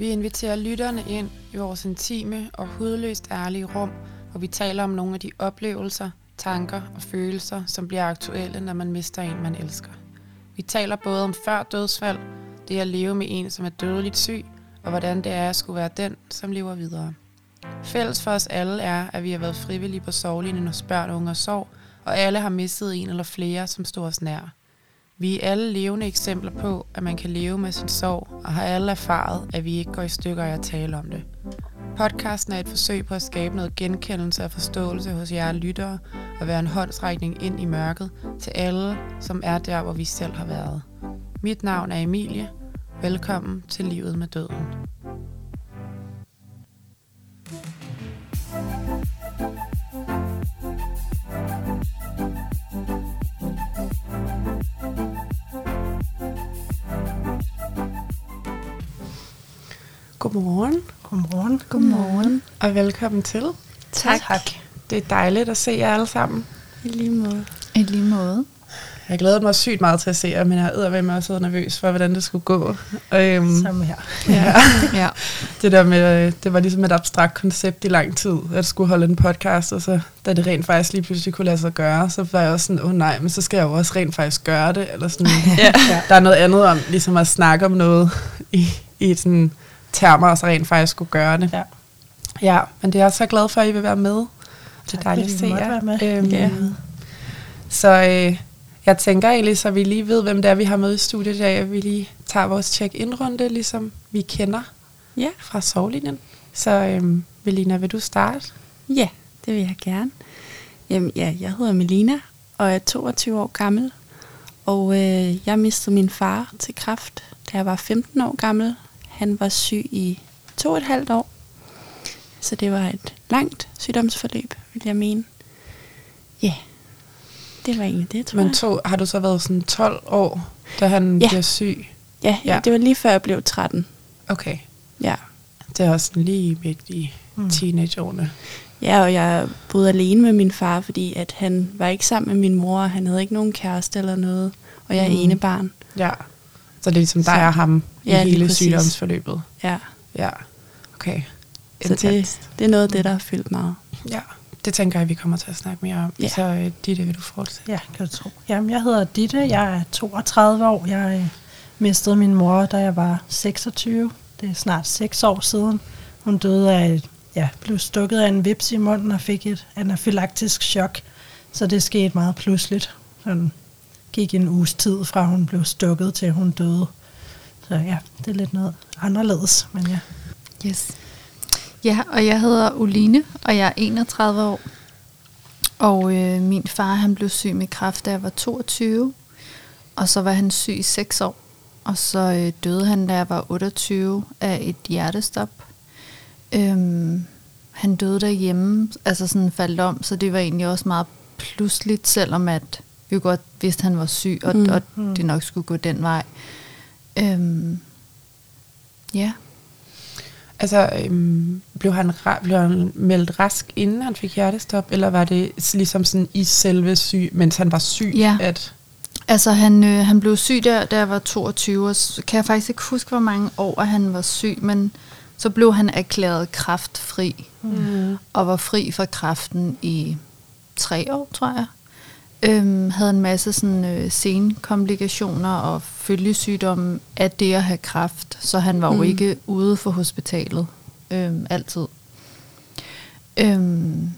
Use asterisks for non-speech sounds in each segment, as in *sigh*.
Vi inviterer lytterne ind i vores intime og hudløst ærlige rum, hvor vi taler om nogle af de oplevelser, tanker og følelser, som bliver aktuelle, når man mister en, man elsker. Vi taler både om før dødsfald, det at leve med en, som er dødeligt syg, og hvordan det er at skulle være den, som lever videre. Fælles for os alle er, at vi har været frivillige på sorglinjen hos børn, unge og sorg, og alle har mistet en eller flere, som stod os nær. Vi er alle levende eksempler på, at man kan leve med sin sorg, og har alle erfaret, at vi ikke går i stykker af at tale om det. Podcasten er et forsøg på at skabe noget genkendelse og forståelse hos jer lyttere, og være en håndsrækning ind i mørket til alle, som er der, hvor vi selv har været. Mit navn er Emilie. Velkommen til Livet med Døden. Godmorgen. Godmorgen. Godmorgen. Og velkommen til. Tak. tak. Det er dejligt at se jer alle sammen. I lige måde. I lige måde. Jeg glæder mig sygt meget til at se jer, men jeg er med også nervøs for, hvordan det skulle gå. Øhm, Samme her. *laughs* ja. *laughs* Ja. Det der med, det var ligesom et abstrakt koncept i lang tid, at skulle holde en podcast, og så da det rent faktisk lige pludselig kunne lade sig gøre, så var jeg også sådan, åh oh, nej, men så skal jeg jo også rent faktisk gøre det, eller sådan, *laughs* Ja. der er noget andet om ligesom at snakke om noget i, i sådan termer, og så rent faktisk skulle gøre det. Ja. Ja, men det er jeg så glad for, at I vil være med. Det er dejligt at se jer. være med. Øhm, Ja. Så øh, jeg tænker egentlig, så vi lige ved, hvem det er, vi har med i studiet i dag, at vi lige tager vores check-in-runde, ligesom vi kender Ja. fra sovlinjen. Så øhm, Velina, vil du starte? Ja, det vil jeg gerne. Jamen, ja, jeg hedder Melina og er 22 år gammel. Og øh, jeg mistede min far til kræft, da jeg var 15 år gammel. Han var syg i to og et halvt år. Så det var et langt sygdomsforløb, vil jeg mene. Ja, det var egentlig det, tror Men jeg. to, har du så været sådan 12 år, da han Ja. bliver syg? Ja, ja, Ja. det var lige før jeg blev 13. Okay. Ja. Det er også sådan lige midt i Mm. teenageårene. Ja, og jeg boede alene med min far, fordi at han var ikke sammen med min mor, og han havde ikke nogen kæreste eller noget, og jeg er Mm. ene barn. Ja. Så det er ligesom dig Så- og ham Ja, lige hele præcis. sygdomsforløbet? Ja, Ja. Okay. så det, det er noget af det, der har fyldt meget. Ja, det tænker jeg, vi kommer til at snakke mere om. Ja. Så øh, Ditte, vil du fortsætte? Ja, kan du tro. Jamen, jeg hedder Ditte. Jeg er 32 år. Jeg øh, mistede min mor, da jeg var 26. Det er snart 6 år siden. Hun døde af et, ja, blev stukket af en vips i munden og fik et anafylaktisk chok. Så det skete meget pludseligt. Sådan gik en uges tid fra hun blev stukket til hun døde. Så ja, det er lidt noget anderledes, men ja. Yes. Ja, og jeg hedder Oline, og jeg er 31 år. Og øh, min far han blev syg med kræft, da jeg var 22. Og så var han syg i 6 år. Og så øh, døde han, da jeg var 28, af et hjertestop. Øhm, han døde derhjemme, altså sådan faldt om, så det var egentlig også meget pludseligt, selvom at vi godt vidste, at han var syg, og, Mm. mm. og Mm. det nok skulle gå den vej. Øhm, ja. Altså, øhm, blev, han blev han meldt rask, inden han fik hjertestop, eller var det ligesom sådan i selve syg, mens han var syg? Ja. At, Altså, han, øh, han blev syg der, da jeg var 22, og så kan jeg faktisk ikke huske, hvor mange år han var syg, men så blev han erklæret kræftfri, mm. og var fri fra kræften i tre år, tror jeg. Øhm, havde en masse sådan, øh, senkomplikationer og følgesygdomme af det at have kræft, så han var jo Mm. ikke ude for hospitalet øhm, altid. Øhm,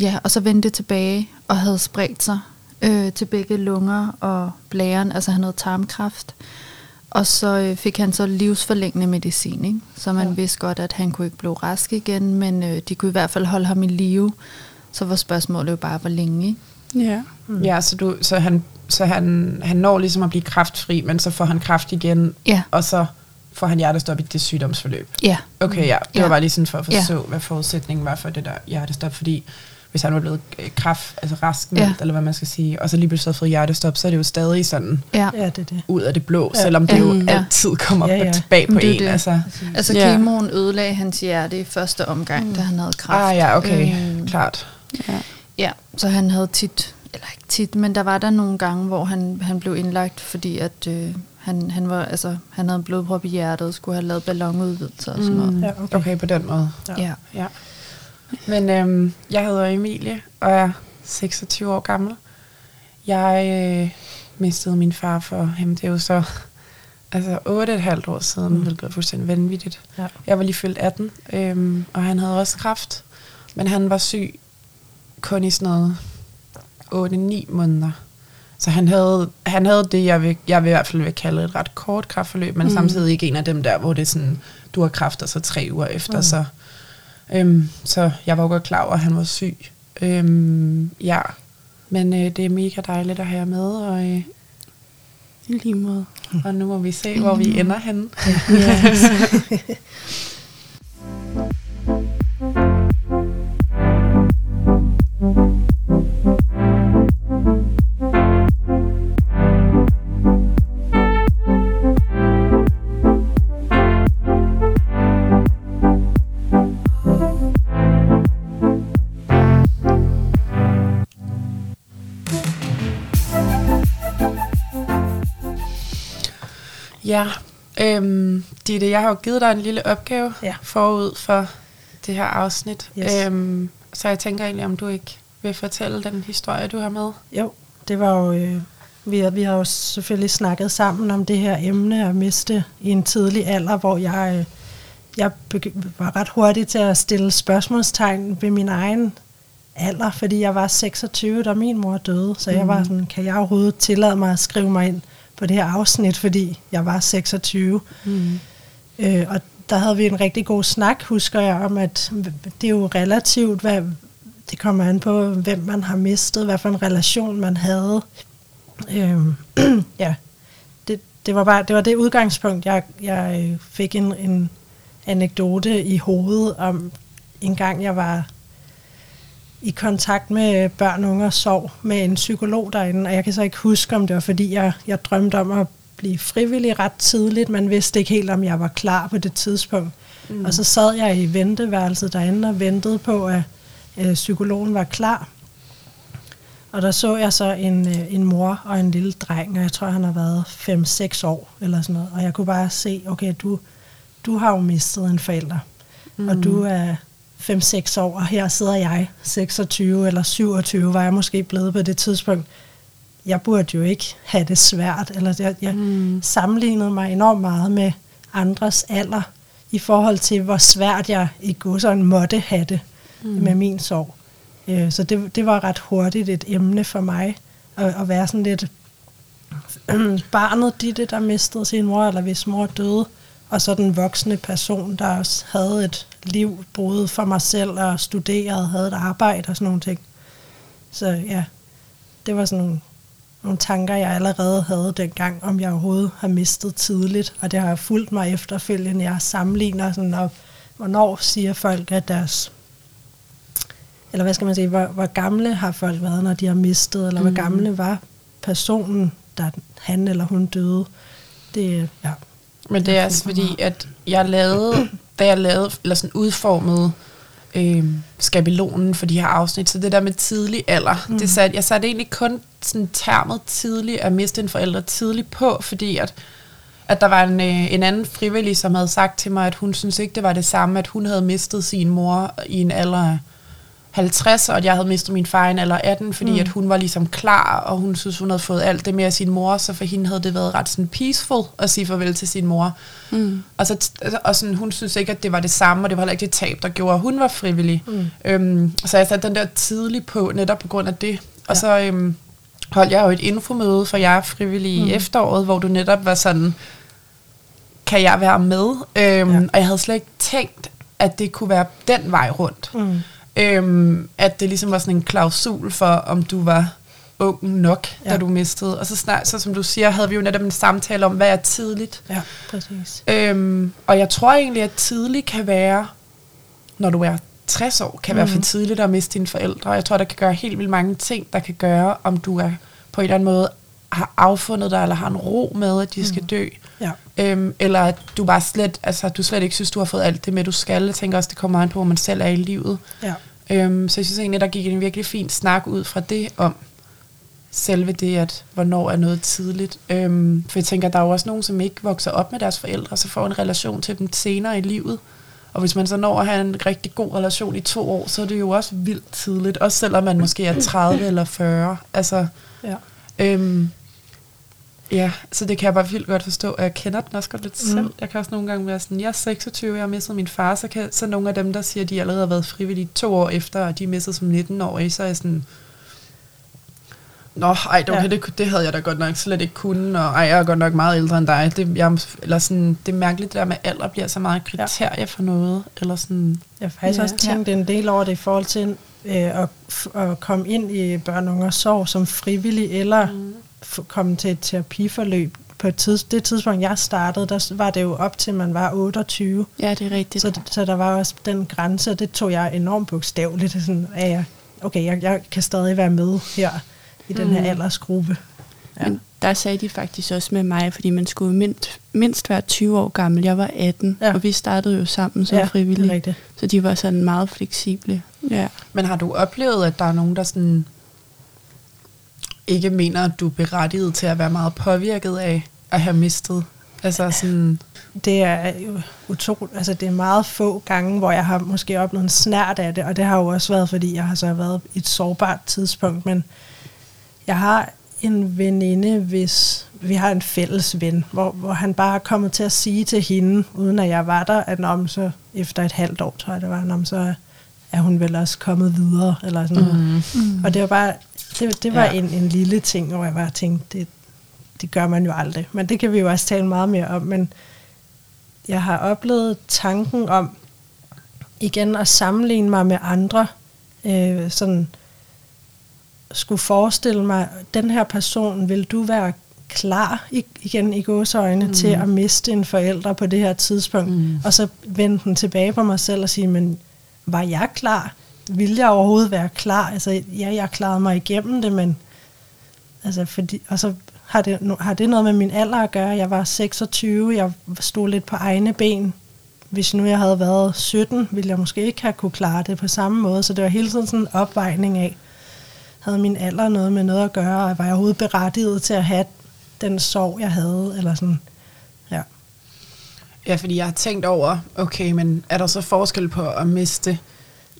ja, og så vendte det tilbage og havde spredt sig øh, til begge lunger og blæren, altså han havde tarmkræft. Og så øh, fik han så livsforlængende medicin, ikke? så man ja. vidste godt, at han kunne ikke blive rask igen, men øh, de kunne i hvert fald holde ham i live. Så var spørgsmålet jo bare, hvor længe. Ikke? Ja. Mm. Ja, så, du, så, han, så han, han når ligesom at blive kræftfri, men så får han kræft igen, Ja, og så får han hjertestop i det sygdomsforløb. ja, Okay, ja. Det Ja. var bare lige sådan for at Ja. forstå, hvad forudsætningen var for det der hjertestop, fordi hvis han var blevet øh, kræft, altså rask Ja. eller hvad man skal sige, og så lige pludselig fået hjertestop, så er det jo stadig sådan ja. Ja, det er det. ud af det blå, Ja. selvom det jo Ja. altid kommer Ja, ja. tilbage på det en. det. Altså. Altså Ja. kemoen ødelagde hans hjerte i første omgang, Mm. mm. da han havde kræft. Ah ja, okay, Øhm, klart. ja. Ja, så han havde tit, eller ikke tit, men der var der nogle gange, hvor han, han blev indlagt, fordi at øh, Han, han, var, altså, han havde blodprop i hjertet og skulle have lavet ballonudvidelser og sådan noget. Mm. Ja, Okay. okay. okay, på den måde. Ja. Ja. Ja. Men øhm, jeg hedder Emilie, og er 26 år gammel. Jeg øh, mistede min far for, jamen det er jo så altså 8,5 år siden, mm. hvilket er fuldstændig vanvittigt. Ja. Jeg var lige fyldt 18, øhm, og han havde også kræft, men han var syg kun i sådan noget 8-9 måneder. Så han havde, han havde det, jeg vil, jeg vil i hvert fald vil kalde et ret kort kraftforløb, men mm. samtidig ikke en af dem der, hvor det er sådan, du har kræft, og så tre uger efter, mm. så, øhm, så jeg var jo godt klar over, at han var syg. Øhm, ja, men øh, det er mega dejligt at have jer med, og, øh, I lige måde. og nu må vi se, hvor vi ender henne. Ja. *laughs* *laughs* Ja, øhm, Ditte, jeg har jo givet dig en lille opgave Ja. forud for det her afsnit. Yes. Øhm, så jeg tænker egentlig, om du ikke vil fortælle den historie, du har med. Jo, det var jo... Øh, vi, har, vi har jo selvfølgelig snakket sammen om det her emne at miste i en tidlig alder, hvor jeg, øh, jeg var ret hurtig til at stille spørgsmålstegn ved min egen alder, fordi jeg var 26, da min mor døde. Så jeg var sådan, kan jeg overhovedet tillade mig at skrive mig ind på det her afsnit, fordi jeg var 26. Mm. Øh, og der havde vi en rigtig god snak, husker jeg, om at det er jo relativt, hvad, det kommer an på, hvem man har mistet, hvad for en relation man havde. Øhm, *clears throat* ja, det, det, var bare, det var det udgangspunkt, jeg, jeg øh, fik en, en anekdote i hovedet om en gang jeg var i kontakt med børn, unge og sov med en psykolog derinde, og jeg kan så ikke huske, om det var fordi, jeg, jeg drømte om at blive frivillig ret tidligt, men vidste ikke helt, om jeg var klar på det tidspunkt. Mm. Og så sad jeg i venteværelset derinde og ventede på, at øh, psykologen var klar. Og der så jeg så en, øh, en mor og en lille dreng, og jeg tror, han har været 5-6 år eller sådan noget. Og jeg kunne bare se, okay, du, du har jo mistet en forælder, mm. og du er 5-6 år, og her sidder jeg, 26 eller 27, var jeg måske blevet på det tidspunkt. Jeg burde jo ikke have det svært, eller jeg, jeg mm. sammenlignede mig enormt meget med andres alder, i forhold til, hvor svært jeg i godsøjne måtte have det mm. med min sorg. Øh, Så det, det var ret hurtigt et emne for mig, at, at være sådan lidt *clears throat* barnet Ditte, der mistede sin mor, eller hvis mor døde, og så den voksne person, der også havde et liv, boede for mig selv og studerede, havde et arbejde og sådan nogle ting. Så ja, det var sådan nogle, tanker, jeg allerede havde dengang, om jeg overhovedet har mistet tidligt, og det har fulgt mig efterfølgende. Jeg sammenligner sådan, og hvornår siger folk, at deres eller hvad skal man sige, hvor, hvor gamle har folk været, når de har mistet, eller mm. hvor gamle var personen, da han eller hun døde. Det, ja. Men det er altså fordi, at jeg lavede, da jeg lavede, eller sådan udformede øh, skabelonen for de her afsnit, så det der med tidlig alder, mm. det satte, jeg satte egentlig kun sådan termet tidlig at miste en forælder tidligt på, fordi at, at der var en, øh, en anden frivillig, som havde sagt til mig, at hun synes ikke, det var det samme, at hun havde mistet sin mor i en alder af 50, og at jeg havde mistet min far i en alder 18, fordi mm. at hun var ligesom klar, og hun synes, hun havde fået alt det med af sin mor, så for hende havde det været ret sådan peaceful at sige farvel til sin mor. Mm. Og, så, og sådan, hun synes ikke, at det var det samme, og det var heller ikke det tab, der gjorde, at hun var frivillig. Mm. Øhm, så jeg satte den der tidlig på, netop på grund af det. Og Ja. så øhm, holdt jeg jo et infomøde for jer frivillige mm. i efteråret, hvor du netop var sådan, kan jeg være med? Øhm, Ja. Og jeg havde slet ikke tænkt, at det kunne være den vej rundt. Mm. Øhm, at det ligesom var sådan en klausul for, om du var ung nok, ja. da du mistede. Og så snart, så som du siger, havde vi jo netop en samtale om, hvad er tidligt. Ja, præcis. Øhm, og jeg tror egentlig, at tidligt kan være, når du er 60 år, kan mm. være for tidligt at miste dine forældre. Jeg tror, der kan gøre helt vildt mange ting, der kan gøre, om du er på en eller anden måde har affundet dig, eller har en ro med, at de skal dø. Ja. Øhm, eller at du bare slet, altså, du slet ikke synes, du har fået alt det med, du skal. Jeg tænker også, det kommer an på, hvor man selv er i livet. Ja. Øhm, så jeg synes egentlig, der gik en virkelig fin snak ud fra det om, selve det, at hvornår er noget tidligt. Øhm, for jeg tænker, der er jo også nogen, som ikke vokser op med deres forældre, så får en relation til dem senere i livet. Og hvis man så når at have en rigtig god relation i to år, så er det jo også vildt tidligt. Også selvom man måske er 30 eller 40. Altså, Ja. øhm, ja, så det kan jeg bare vildt godt forstå. Og jeg kender den også godt lidt Mm. selv. Jeg kan også nogle gange være sådan, jeg er 26, jeg har mistet min far, så, kan, så nogle af dem, der siger, at de allerede har været frivillige to år efter, og de er mistet som 19-årige, så er jeg sådan, Nå, ej, det, okay, Ja. det, det havde jeg da godt nok slet ikke kunne, og ej, jeg er godt nok meget ældre end dig. Det, jeg, er- eller sådan, det er mærkeligt, det der med alder bliver så meget kriterie for noget. Eller sådan, Jeg har faktisk Ja. ja. også tænkt en del over det i forhold til øh, at, f- at komme ind i børn og sorg som frivillig, eller mm. Komme til et terapiforløb. På et tids, det tidspunkt, jeg startede, der var det jo op til, man var 28. Ja, det er rigtigt. Så, så der var også den grænse, og det tog jeg enormt bogstaveligt. *laughs* Sådan, at jeg, okay, jeg, jeg kan stadig være med her i den her Mm. aldersgruppe. Ja. Men der sagde de faktisk også med mig, fordi man skulle mindst, mindst være 20 år gammel. Jeg var 18, Ja. og vi startede jo sammen som ja, frivillige. Så de var sådan meget fleksible. Ja. Men har du oplevet, at der er nogen, der sådan ikke mener, at du er berettiget til at være meget påvirket af at have mistet? Altså sådan, det er jo utroligt, altså det er meget få gange, hvor jeg har måske oplevet en snært af det, og det har jo også været, fordi jeg har så været i et sårbart tidspunkt, men jeg har en veninde, hvis vi har en fælles ven, hvor, hvor han bare er kommet til at sige til hende, uden at jeg var der, at når så efter et halvt år, tror jeg det var, når så er hun vel også kommet videre, eller sådan noget. Mm. Og det var bare, det, det var Ja. en, en lille ting, hvor jeg bare tænkte, det, det gør man jo aldrig. Men det kan vi jo også tale meget mere om. Men jeg har oplevet tanken om igen at sammenligne mig med andre. Øh, sådan skulle forestille mig, den her person, vil du være klar igen i gåseøjne mm. til at miste en forælder på det her tidspunkt, Mm. og så vende den tilbage på mig selv og sige, men var jeg klar? Vil jeg overhovedet være klar? Altså, ja, jeg klarede mig igennem det, men altså, fordi, og så har det, har det noget med min alder at gøre. Jeg var 26, jeg stod lidt på egne ben. Hvis nu jeg havde været 17, ville jeg måske ikke have kunne klare det på samme måde. Så det var hele tiden sådan en opvejning af, havde min alder noget med noget at gøre, og var jeg overhovedet berettiget til at have den sorg, jeg havde, eller sådan, ja. ja, fordi jeg har tænkt over, okay, men er der så forskel på at miste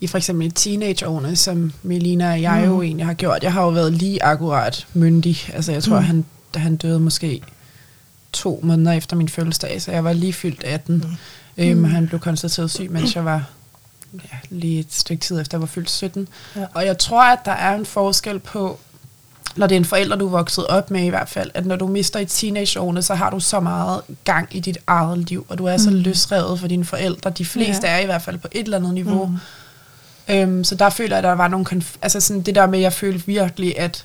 i for eksempel teenageårene, som Melina og jeg mm. jo egentlig har gjort. Jeg har jo været lige akkurat myndig. Altså jeg tror, mm. Mm. han, da han døde måske to måneder efter min fødselsdag, så jeg var lige fyldt 18. Mm. Øhm, han blev konstateret syg, mens jeg var ja, lige et stykke tid efter, jeg var fyldt 17. Ja. Og jeg tror, at der er en forskel på, når det er en forælder, du er vokset op med i hvert fald, at når du mister i teenageårene, så har du så meget gang i dit eget liv, og du er så Mm. løsrevet for dine forældre. De fleste Ja. er i hvert fald på et eller andet niveau. Mm. Øhm, så der føler jeg, at der var nogle konf- altså sådan det der med, at jeg følte virkelig, at,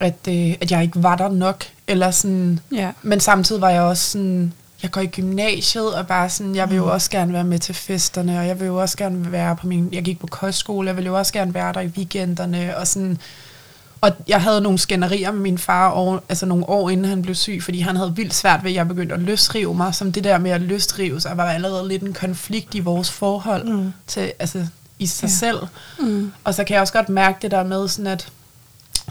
at, øh, at jeg ikke var der nok, eller sådan, Ja. men samtidig var jeg også sådan, jeg går i gymnasiet, og bare sådan, jeg vil jo Mm. også gerne være med til festerne, og jeg vil jo også gerne være på min, jeg gik på kostskole, jeg ville jo også gerne være der i weekenderne, og sådan, og jeg havde nogle skænderier med min far, over, altså nogle år inden han blev syg, fordi han havde vildt svært ved, at jeg begyndte at løsrive mig, som det der med at løsrive sig, var allerede lidt en konflikt i vores forhold Mm. til, altså i sig Ja. ja. selv. Mm. Og så kan jeg også godt mærke det der med sådan, at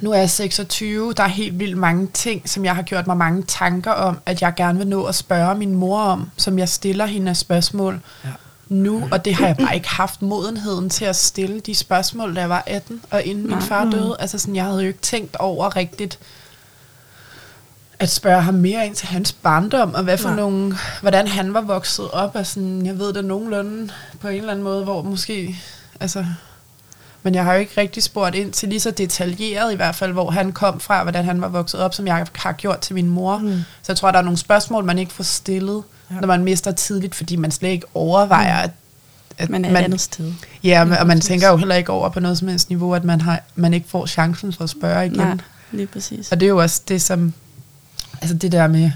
nu er jeg 26, der er helt vildt mange ting, som jeg har gjort mig mange tanker om, at jeg gerne vil nå at spørge min mor om, som jeg stiller hende af spørgsmål Ja. nu, og det har jeg bare ikke haft modenheden til at stille de spørgsmål, da jeg var 18, og inden min far døde. Altså sådan, jeg havde jo ikke tænkt over rigtigt, at spørge ham mere ind til hans barndom, og hvad for Nej. nogle, hvordan han var vokset op, og sådan, jeg ved det nogenlunde på en eller anden måde, hvor måske, altså, men jeg har jo ikke rigtig spurgt ind til lige så detaljeret i hvert fald, hvor han kom fra, hvordan han var vokset op, som jeg har gjort til min mor. Mm. Så jeg tror, der er nogle spørgsmål, man ikke får stillet, Ja. når man mister tidligt, fordi man slet ikke overvejer, at, at Man er et andet sted. Ja, og man, og man tænker jo heller ikke over på noget som helst niveau, at man, har, man ikke får chancen for at spørge igen. Nej, lige præcis. Og det er jo også det, som... Altså det der med...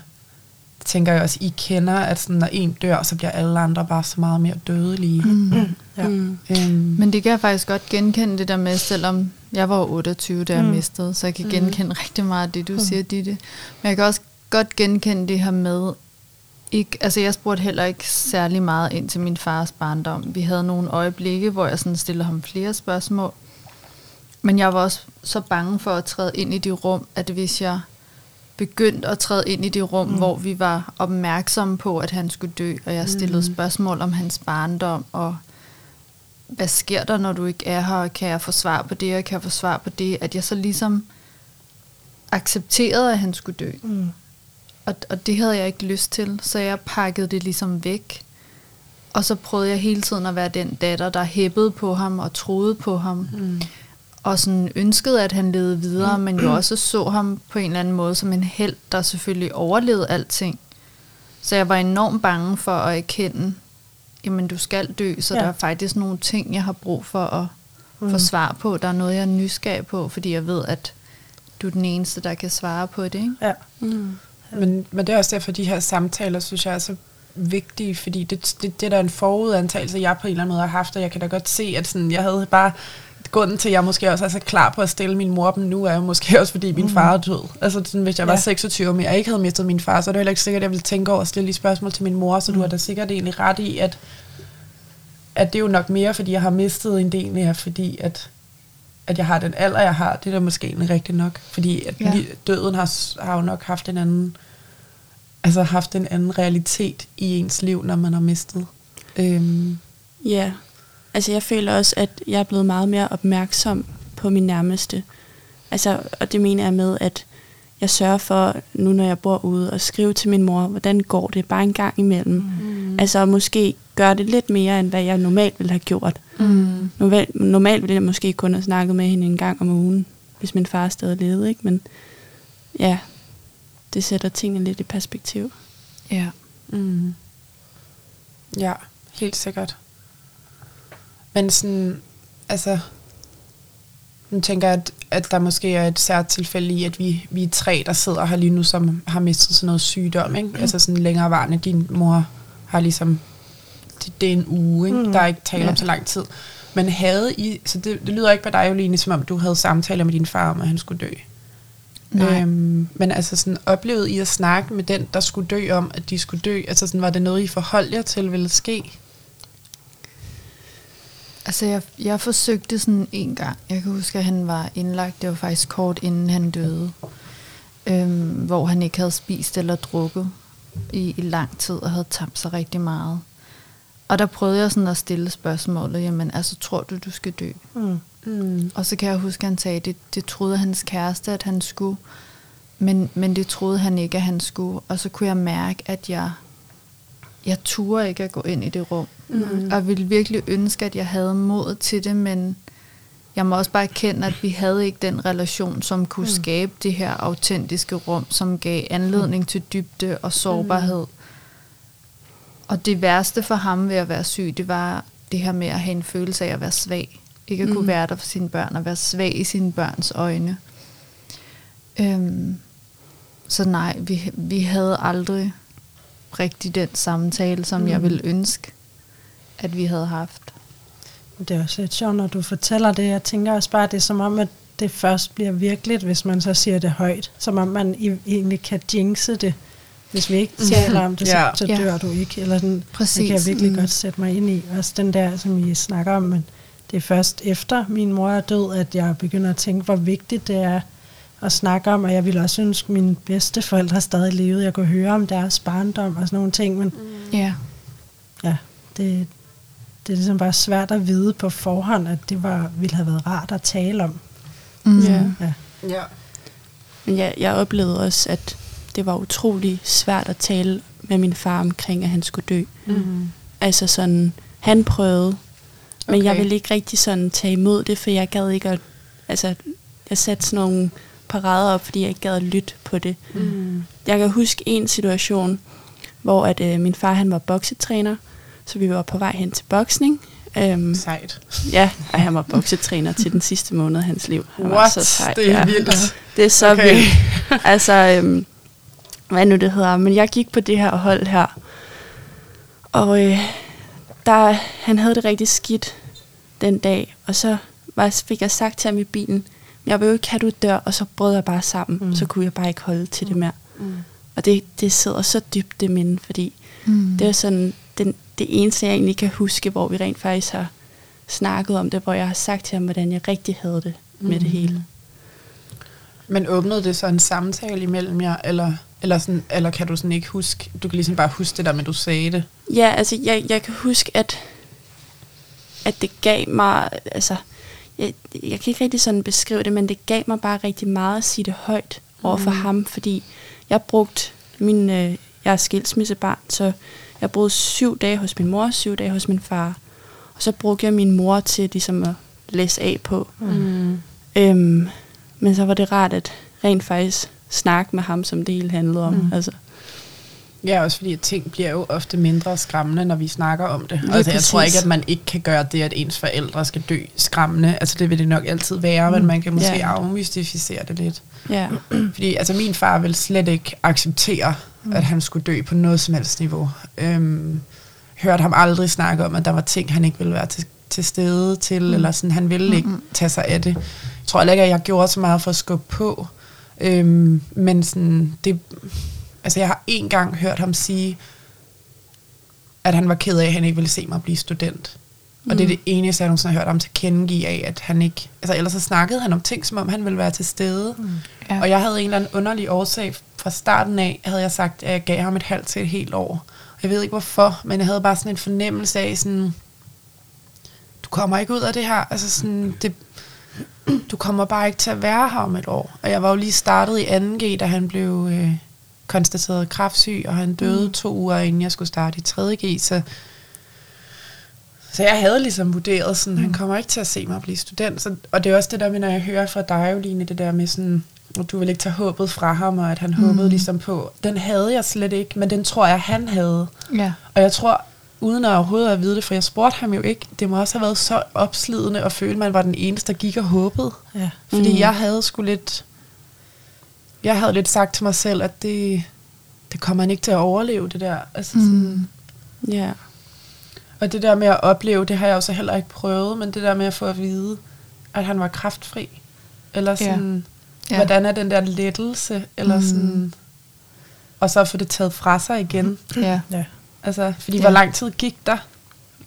Tænker jeg også, I kender, at sådan, når en dør, så bliver alle andre bare så meget mere dødelige. Mm. Mm. Ja. Mm. Øhm, Men det kan jeg faktisk godt genkende det der med, selvom jeg var 28, da jeg Mm. mistede, så jeg kan Mm. genkende rigtig meget af det, du Mm. siger, Ditte. Men jeg kan også godt genkende det her med, ikke, altså jeg spurgte heller ikke særlig meget ind til min fars barndom. Vi havde nogle øjeblikke, hvor jeg sådan stillede ham flere spørgsmål. Men jeg var også så bange for at træde ind i det rum, at hvis jeg begyndte at træde ind i det rum, mm. hvor vi var opmærksomme på, at han skulle dø, og jeg stillede mm. spørgsmål om hans barndom, og hvad sker der, når du ikke er her, og kan jeg få svar på det, og kan jeg få svar på det, at jeg så ligesom accepterede, at han skulle dø. Mm. Og, og det havde jeg ikke lyst til, så jeg pakkede det ligesom væk. Og så prøvede jeg hele tiden at være den datter, der hæppede på ham og troede på ham. Mm. Og sådan ønskede, at han levede videre, men jo også så ham på en eller anden måde som en held, der selvfølgelig overlevede alting. Så jeg var enormt bange for at erkende, jamen du skal dø, så ja. der er faktisk nogle ting, jeg har brug for at mm. få svar på. Der er noget, jeg er nysgerrig på, fordi jeg ved, at du er den eneste, der kan svare på det. Ikke? Ja. Mm. Men, men det er også derfor, de her samtaler, synes jeg er så vigtige, fordi det, det, det er der en forudantagelse, jeg på en eller anden måde har haft, og jeg kan da godt se, at sådan, jeg havde bare grunden til, at jeg måske også er så klar på at stille min mor dem nu, er jo måske også, fordi min mm. far er død. Altså, sådan, hvis jeg var ja. 26, men jeg ikke havde mistet min far, så er det heller ikke sikkert, at jeg ville tænke over at stille de spørgsmål til min mor, så mm. du har da sikkert egentlig ret i, at, at det er jo nok mere, fordi jeg har mistet en del mere, fordi at, at jeg har den alder, jeg har. Det er da måske egentlig rigtigt nok. Fordi at ja. døden har, har jo nok haft en anden altså haft en anden realitet i ens liv, når man har mistet. Øhm. Ja, altså jeg føler også, at jeg er blevet meget mere opmærksom på min nærmeste. Altså, og det mener jeg med, at jeg sørger for, nu når jeg bor ude, at skrive til min mor, hvordan går det, bare en gang imellem. Mm. Altså måske gøre det lidt mere, end hvad jeg normalt ville have gjort. Mm. Normalt, normalt ville jeg måske kun have snakket med hende en gang om ugen, hvis min far stadig levede, ikke? Men ja, det sætter tingene lidt i perspektiv. Ja. Mm. Ja, helt sikkert. Men sådan, altså, nu tænker jeg, at, at der måske er et sært tilfælde i, at vi, vi er tre, der sidder her lige nu, som har mistet sådan noget sygdom, ikke? Mm. Altså sådan længerevarende. Din mor har ligesom, det, det er en uge, ikke? Mm. Der er ikke tale ja. om så lang tid. Men havde I, så det, det lyder ikke på dig, Joline, som om du havde samtaler med din far om, at han skulle dø. Nej. Øhm, men altså sådan, oplevede I at snakke med den, der skulle dø om, at de skulle dø? Altså sådan, var det noget, I forholdt jer til ville ske? Altså, jeg, jeg forsøgte sådan en gang. Jeg kan huske, at han var indlagt. Det var faktisk kort inden han døde. Øhm, hvor han ikke havde spist eller drukket i, i lang tid og havde tabt sig rigtig meget. Og der prøvede jeg sådan at stille spørgsmålet, jamen altså, tror du, du skal dø? Mm. Mm. Og så kan jeg huske, at han sagde, at det, det troede hans kæreste, at han skulle, men, men det troede han ikke, at han skulle. Og så kunne jeg mærke, at jeg, jeg turde ikke at gå ind i det rum. Mm. Og jeg ville virkelig ønske, at jeg havde mod til det, men jeg må også bare erkende, at vi havde ikke den relation, som kunne mm. skabe det her autentiske rum, som gav anledning mm. til dybde og sårbarhed. Mm. Og det værste for ham ved at være syg, det var det her med at have en følelse af at være svag. Ikke at kunne mm. være der for sine børn, og være svag i sine børns øjne. Øhm, så nej, vi, vi havde aldrig rigtig den samtale, som mm. jeg ville ønske, at vi havde haft. Det er også lidt sjovt, når du fortæller det. Jeg tænker også bare, at det er som om, at det først bliver virkeligt, hvis man så siger det højt. Som om man egentlig kan jinxe det. Hvis vi ikke taler om det, så, ja. så dør ja. du ikke. Eller den, Præcis. Det kan jeg virkelig mm. godt sætte mig ind i. Også den der, som I snakker om, men det er først efter min mor er død, at jeg begynder at tænke, hvor vigtigt det er at snakke om, og jeg ville også ønske, at mine bedste forældre stadig levede. Jeg kunne høre om deres barndom og sådan nogle ting, men mm. ja, ja det, det er ligesom bare svært at vide på forhånd, at det var, ville have været rart at tale om. Mm. Ja. ja. ja. Men jeg, jeg oplevede også, at det var utrolig svært at tale med min far omkring, at han skulle dø. Mm. Altså sådan, han prøvede, men okay. jeg ville ikke rigtig sådan tage imod det, for jeg gad ikke at, altså, jeg satte sådan nogle parader op, fordi jeg ikke gad at lytte på det. Mm. Jeg kan huske en situation, hvor at, øh, min far han var boksetræner, så vi var på vej hen til boksning. Øhm, Sejt. Ja, og han var boksetræner til den sidste måned af hans liv. Han What? Var så sej. Det er ja. vildt. Det er så okay. vildt. Altså, øhm, hvad nu det hedder. Men jeg gik på det her hold her, og øh, der, han havde det rigtig skidt den dag, og så var, fik jeg sagt til ham i bilen, jeg vil jo ikke have, du dør, og så brød jeg bare sammen, mm. så kunne jeg bare ikke holde til det mere. Mm. Og det, det sidder så dybt det minde, fordi mm. det er sådan den, det eneste, jeg egentlig kan huske, hvor vi rent faktisk har snakket om det, hvor jeg har sagt til ham, hvordan jeg rigtig havde det. mm. med det hele. Men åbnede det så en samtale imellem jer, eller, eller, sådan, eller kan du sådan ikke huske, du kan ligesom bare huske det der, men du sagde det? Ja, altså jeg, jeg kan huske, at, at det gav mig, altså jeg, jeg kan ikke rigtig sådan beskrive det, men det gav mig bare rigtig meget at sige det højt over for mm. ham, fordi jeg brugte min, øh, jeg er skilsmissebarn, så jeg boede syv dage hos min mor, syv dage hos min far, og så brugte jeg min mor til ligesom at læse af på. Mm. Øhm, men så var det rart at rent faktisk snakke med ham, som det hele handlede om. Mm. Altså. Ja, også fordi ting bliver jo ofte mindre skræmmende, når vi snakker om det. altså, jeg tror ikke, at man ikke kan gøre det, at ens forældre skal dø skræmmende. Altså, det vil det nok altid være, mm. men man kan måske ja. afmystificere det lidt. Ja. *clears throat* Fordi altså, min far vil slet ikke acceptere, mm. at han skulle dø på noget som helst niveau. Øhm, hørte ham aldrig snakke om, at der var ting, han ikke ville være til, til stede til, mm. eller sådan, han ville ikke tage sig af det. Jeg tror ikke, at jeg gjorde så meget for at skubbe på. Øhm, men sådan, det, altså jeg har en gang hørt ham sige, at han var ked af, at han ikke ville se mig blive student. Mm. Og det er det eneste, jeg nogensinde har hørt ham til kendegive af, at han ikke... Altså ellers så snakkede han om ting, som om han ville være til stede. Mm. Ja. Og jeg havde en eller anden underlig årsag fra starten af, havde jeg sagt, at jeg gav ham et halvt til et helt år. Jeg ved ikke hvorfor, men jeg havde bare sådan en fornemmelse af sådan, du kommer ikke ud af det her. Altså sådan, det, du kommer bare ikke til at være her om et år. Og jeg var jo lige startet i 2G, da han blev øh, konstateret kraftsyg, og han døde mm. to uger inden jeg skulle starte i 3G, så så jeg havde ligesom vurderet, sådan, mm. han kommer ikke til at se mig blive student. Så, og det er også det der med, når jeg hører fra dig, Joline, det der med sådan, at du vil ikke tage håbet fra ham, og at han mm. håbede ligesom på. Den havde jeg slet ikke, men den tror jeg, han havde. Ja. Og jeg tror, uden at overhovedet at vide det, for jeg spurgte ham jo ikke, det må også have været så opslidende at føle, at man var den eneste, der gik og håbede. Ja. Fordi mm. jeg havde sgu lidt, jeg havde lidt sagt til mig selv, at det, det kommer man ikke til at overleve, det der. Altså mm. sådan, ja. Og det der med at opleve, det har jeg også heller ikke prøvet, men det der med at få at vide, at han var kraftfri. Eller sådan, ja. Ja. hvordan er den der lettelse, eller mm. sådan, og så få det taget fra sig igen. Ja. ja. Altså, fordi ja. hvor lang tid gik der?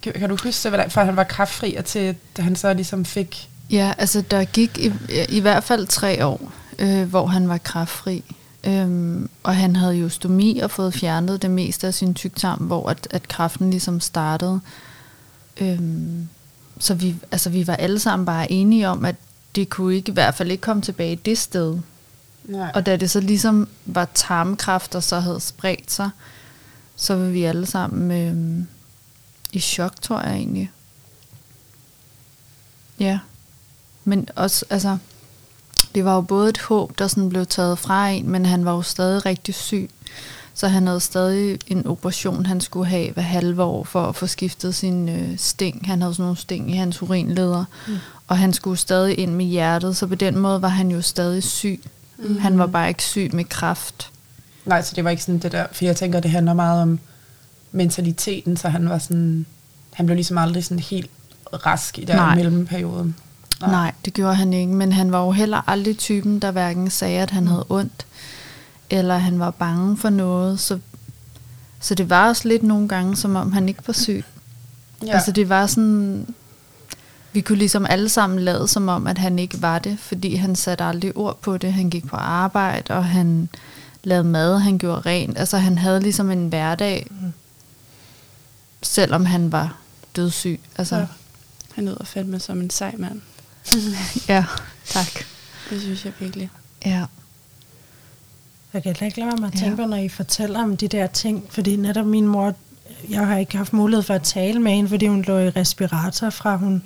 Kan, kan du huske det, fra han var kraftfri, og til da han så ligesom fik... Ja, altså der gik i, i hvert fald tre år, øh, hvor han var kraftfri. Øhm, og han havde jo stomi og fået fjernet det meste af sin tyktarm, hvor at, at kræften ligesom startede. Øhm, så vi, altså, vi var alle sammen bare enige om, at det kunne ikke, i hvert fald ikke komme tilbage det sted. Nej. Og da det så ligesom var tarmkræft, der så havde spredt sig, så var vi alle sammen øhm, i chok, tror jeg egentlig. Ja. Men også, altså, det var jo både et håb, der sådan blev taget fra en, men han var jo stadig rigtig syg. Så han havde stadig en operation, han skulle have hver halve år for at få skiftet sin øh, sting. Han havde sådan nogle sting i hans urinleder, mm. og han skulle stadig ind med hjertet, så på den måde var han jo stadig syg. Mm. Han var bare ikke syg med kræft. Nej, så det var ikke sådan det der, for jeg tænker, det handler meget om mentaliteten, så han var sådan, han blev ligesom aldrig sådan helt rask i der mellemperioden. Nej. Nej, det gjorde han ikke, men han var jo heller aldrig typen, der hverken sagde, at han havde ondt, eller han var bange for noget, så, så det var også lidt nogle gange, som om han ikke var syg. Ja. Altså det var sådan, vi kunne ligesom alle sammen lade som om, at han ikke var det, fordi han satte aldrig ord på det. Han gik på arbejde, og han lavede mad, han gjorde rent. Altså han havde ligesom en hverdag, mm. selvom han var dødssyg. Altså, ja. Han lyder fandme som en sej mand. *laughs* ja, tak. Det synes jeg virkelig. Ja. Jeg kan ikke lade mig at tænke ja. når I fortæller om de der ting, fordi netop min mor, jeg har ikke haft mulighed for at tale med hende, fordi hun lå i respirator fra hun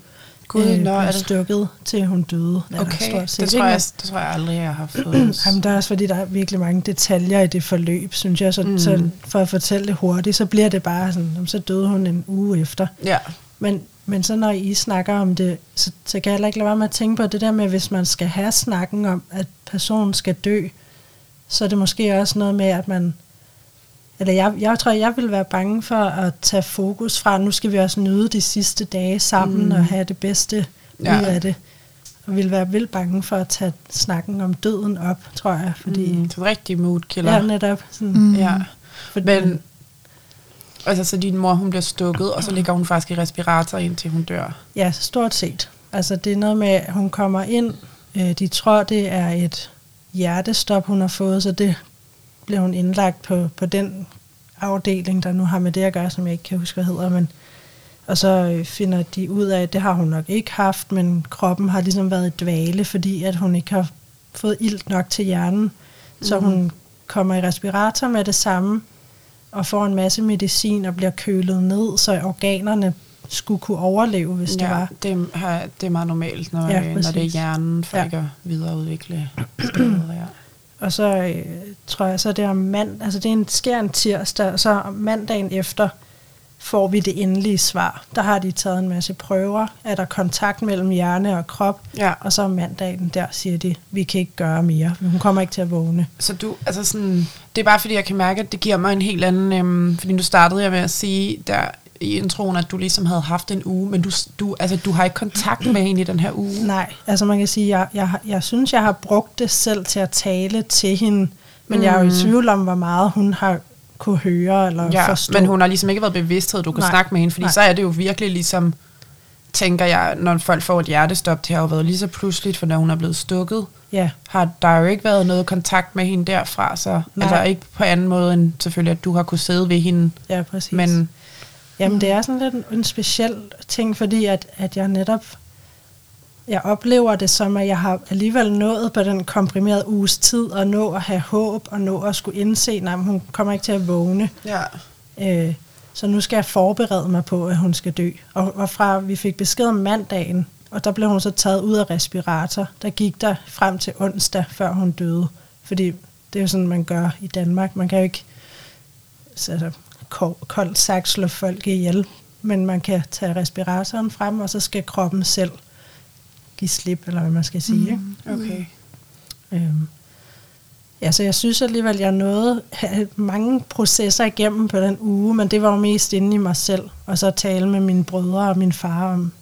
Gud, øh, blev stukket, til hun døde. Okay, det, det, tror jeg, det tror jeg aldrig, jeg har fået. *clears throat* Jamen, der er også fordi, der er virkelig mange detaljer i det forløb, synes jeg. Så, mm. så for at fortælle det hurtigt, så bliver det bare sådan, så døde hun en uge efter. Ja. Men men så når I snakker om det, så, så kan jeg heller ikke lade være med at tænke på det der med, hvis man skal have snakken om, at personen skal dø, så er det måske også noget med, at man... Eller jeg, jeg tror, jeg vil være bange for at tage fokus fra, nu skal vi også nyde de sidste dage sammen mm. og have det bedste ja. ud af det. Og vil være vildt bange for at tage snakken om døden op, tror jeg. Fordi, mm, det er rigtig moodkiller. Ja, netop. Sådan, mm. ja. Fordi, Men Altså, så din mor, hun bliver stukket, og så ligger hun faktisk i respirator, indtil hun dør? Ja, stort set. Altså, det er noget med, at hun kommer ind Øh, de tror, det er et hjertestop, hun har fået, så det blev hun indlagt på, på den afdeling, der nu har med det at gøre, som jeg ikke kan huske, hvad hedder, men og så øh, finder de ud af, at det har hun nok ikke haft, men kroppen har ligesom været i dvale, fordi at hun ikke har fået ilt nok til hjernen. Mm. Så Mhm. hun kommer i respirator med det samme, og får en masse medicin og bliver kølet ned, så organerne skulle kunne overleve, hvis det ja, var. det, har, det er meget normalt, når, Ja, ja, når det er hjernen, for Ja. ikke at videreudvikle skader. Ja. Og så øh, tror jeg, så det er mand, altså det er en, sker en tirsdag, og så mandagen efter får vi det endelige svar. Der har de taget en masse prøver. Er der kontakt mellem hjerne og krop? ja. Og så om mandagen, der siger de, vi kan ikke gøre mere. Hun kommer ikke til at vågne. Så du, altså sådan, det er bare fordi, jeg kan mærke, at det giver mig en helt anden, øhm, fordi nu startede jeg med at sige der i introen, at du ligesom havde haft en uge, men du, du, altså, du har ikke kontakt med hende i den her uge. Nej, altså man kan sige, jeg, jeg, jeg synes, jeg har brugt det selv til at tale til hende, men mm. jeg er jo i tvivl om, hvor meget hun har kunne høre eller Ja, forstå. men hun har ligesom ikke været bevidsthed, du kan Nej. Snakke med hende, fordi Nej. Nej. så er det jo virkelig ligesom, tænker jeg, når folk får et hjertestop, det har jo været lige så pludseligt, for når hun er blevet stukket, Ja, har der jo ikke været noget kontakt med hende derfra, så Nej. altså ikke på anden måde end selvfølgelig, at du har kunne sidde ved hende, ja, præcis. men Jamen, det er sådan lidt en, en speciel ting, fordi at, at jeg netop jeg oplever det som, at jeg har alligevel nået på den komprimerede uges tid at nå at have håb og nå at skulle indse, at hun kommer ikke til at vågne. ja, Øh, så nu skal jeg forberede mig på, at hun skal dø. Og, og fra vi fik besked om mandagen, og der blev hun så taget ud af respirator, der gik der frem til onsdag, før hun døde. Fordi det er jo sådan, man gør i Danmark. Man kan jo ikke så altså, ko- koldt sagt slå folk ihjel, men man kan tage respiratoren frem, og så skal kroppen selv give slip, eller hvad man skal sige. Ikke? okay. Øhm, ja, så jeg synes alligevel, jeg nåede mange processer igennem på den uge, men det var jo mest inde i mig selv, og så tale med mine brødre og min far om,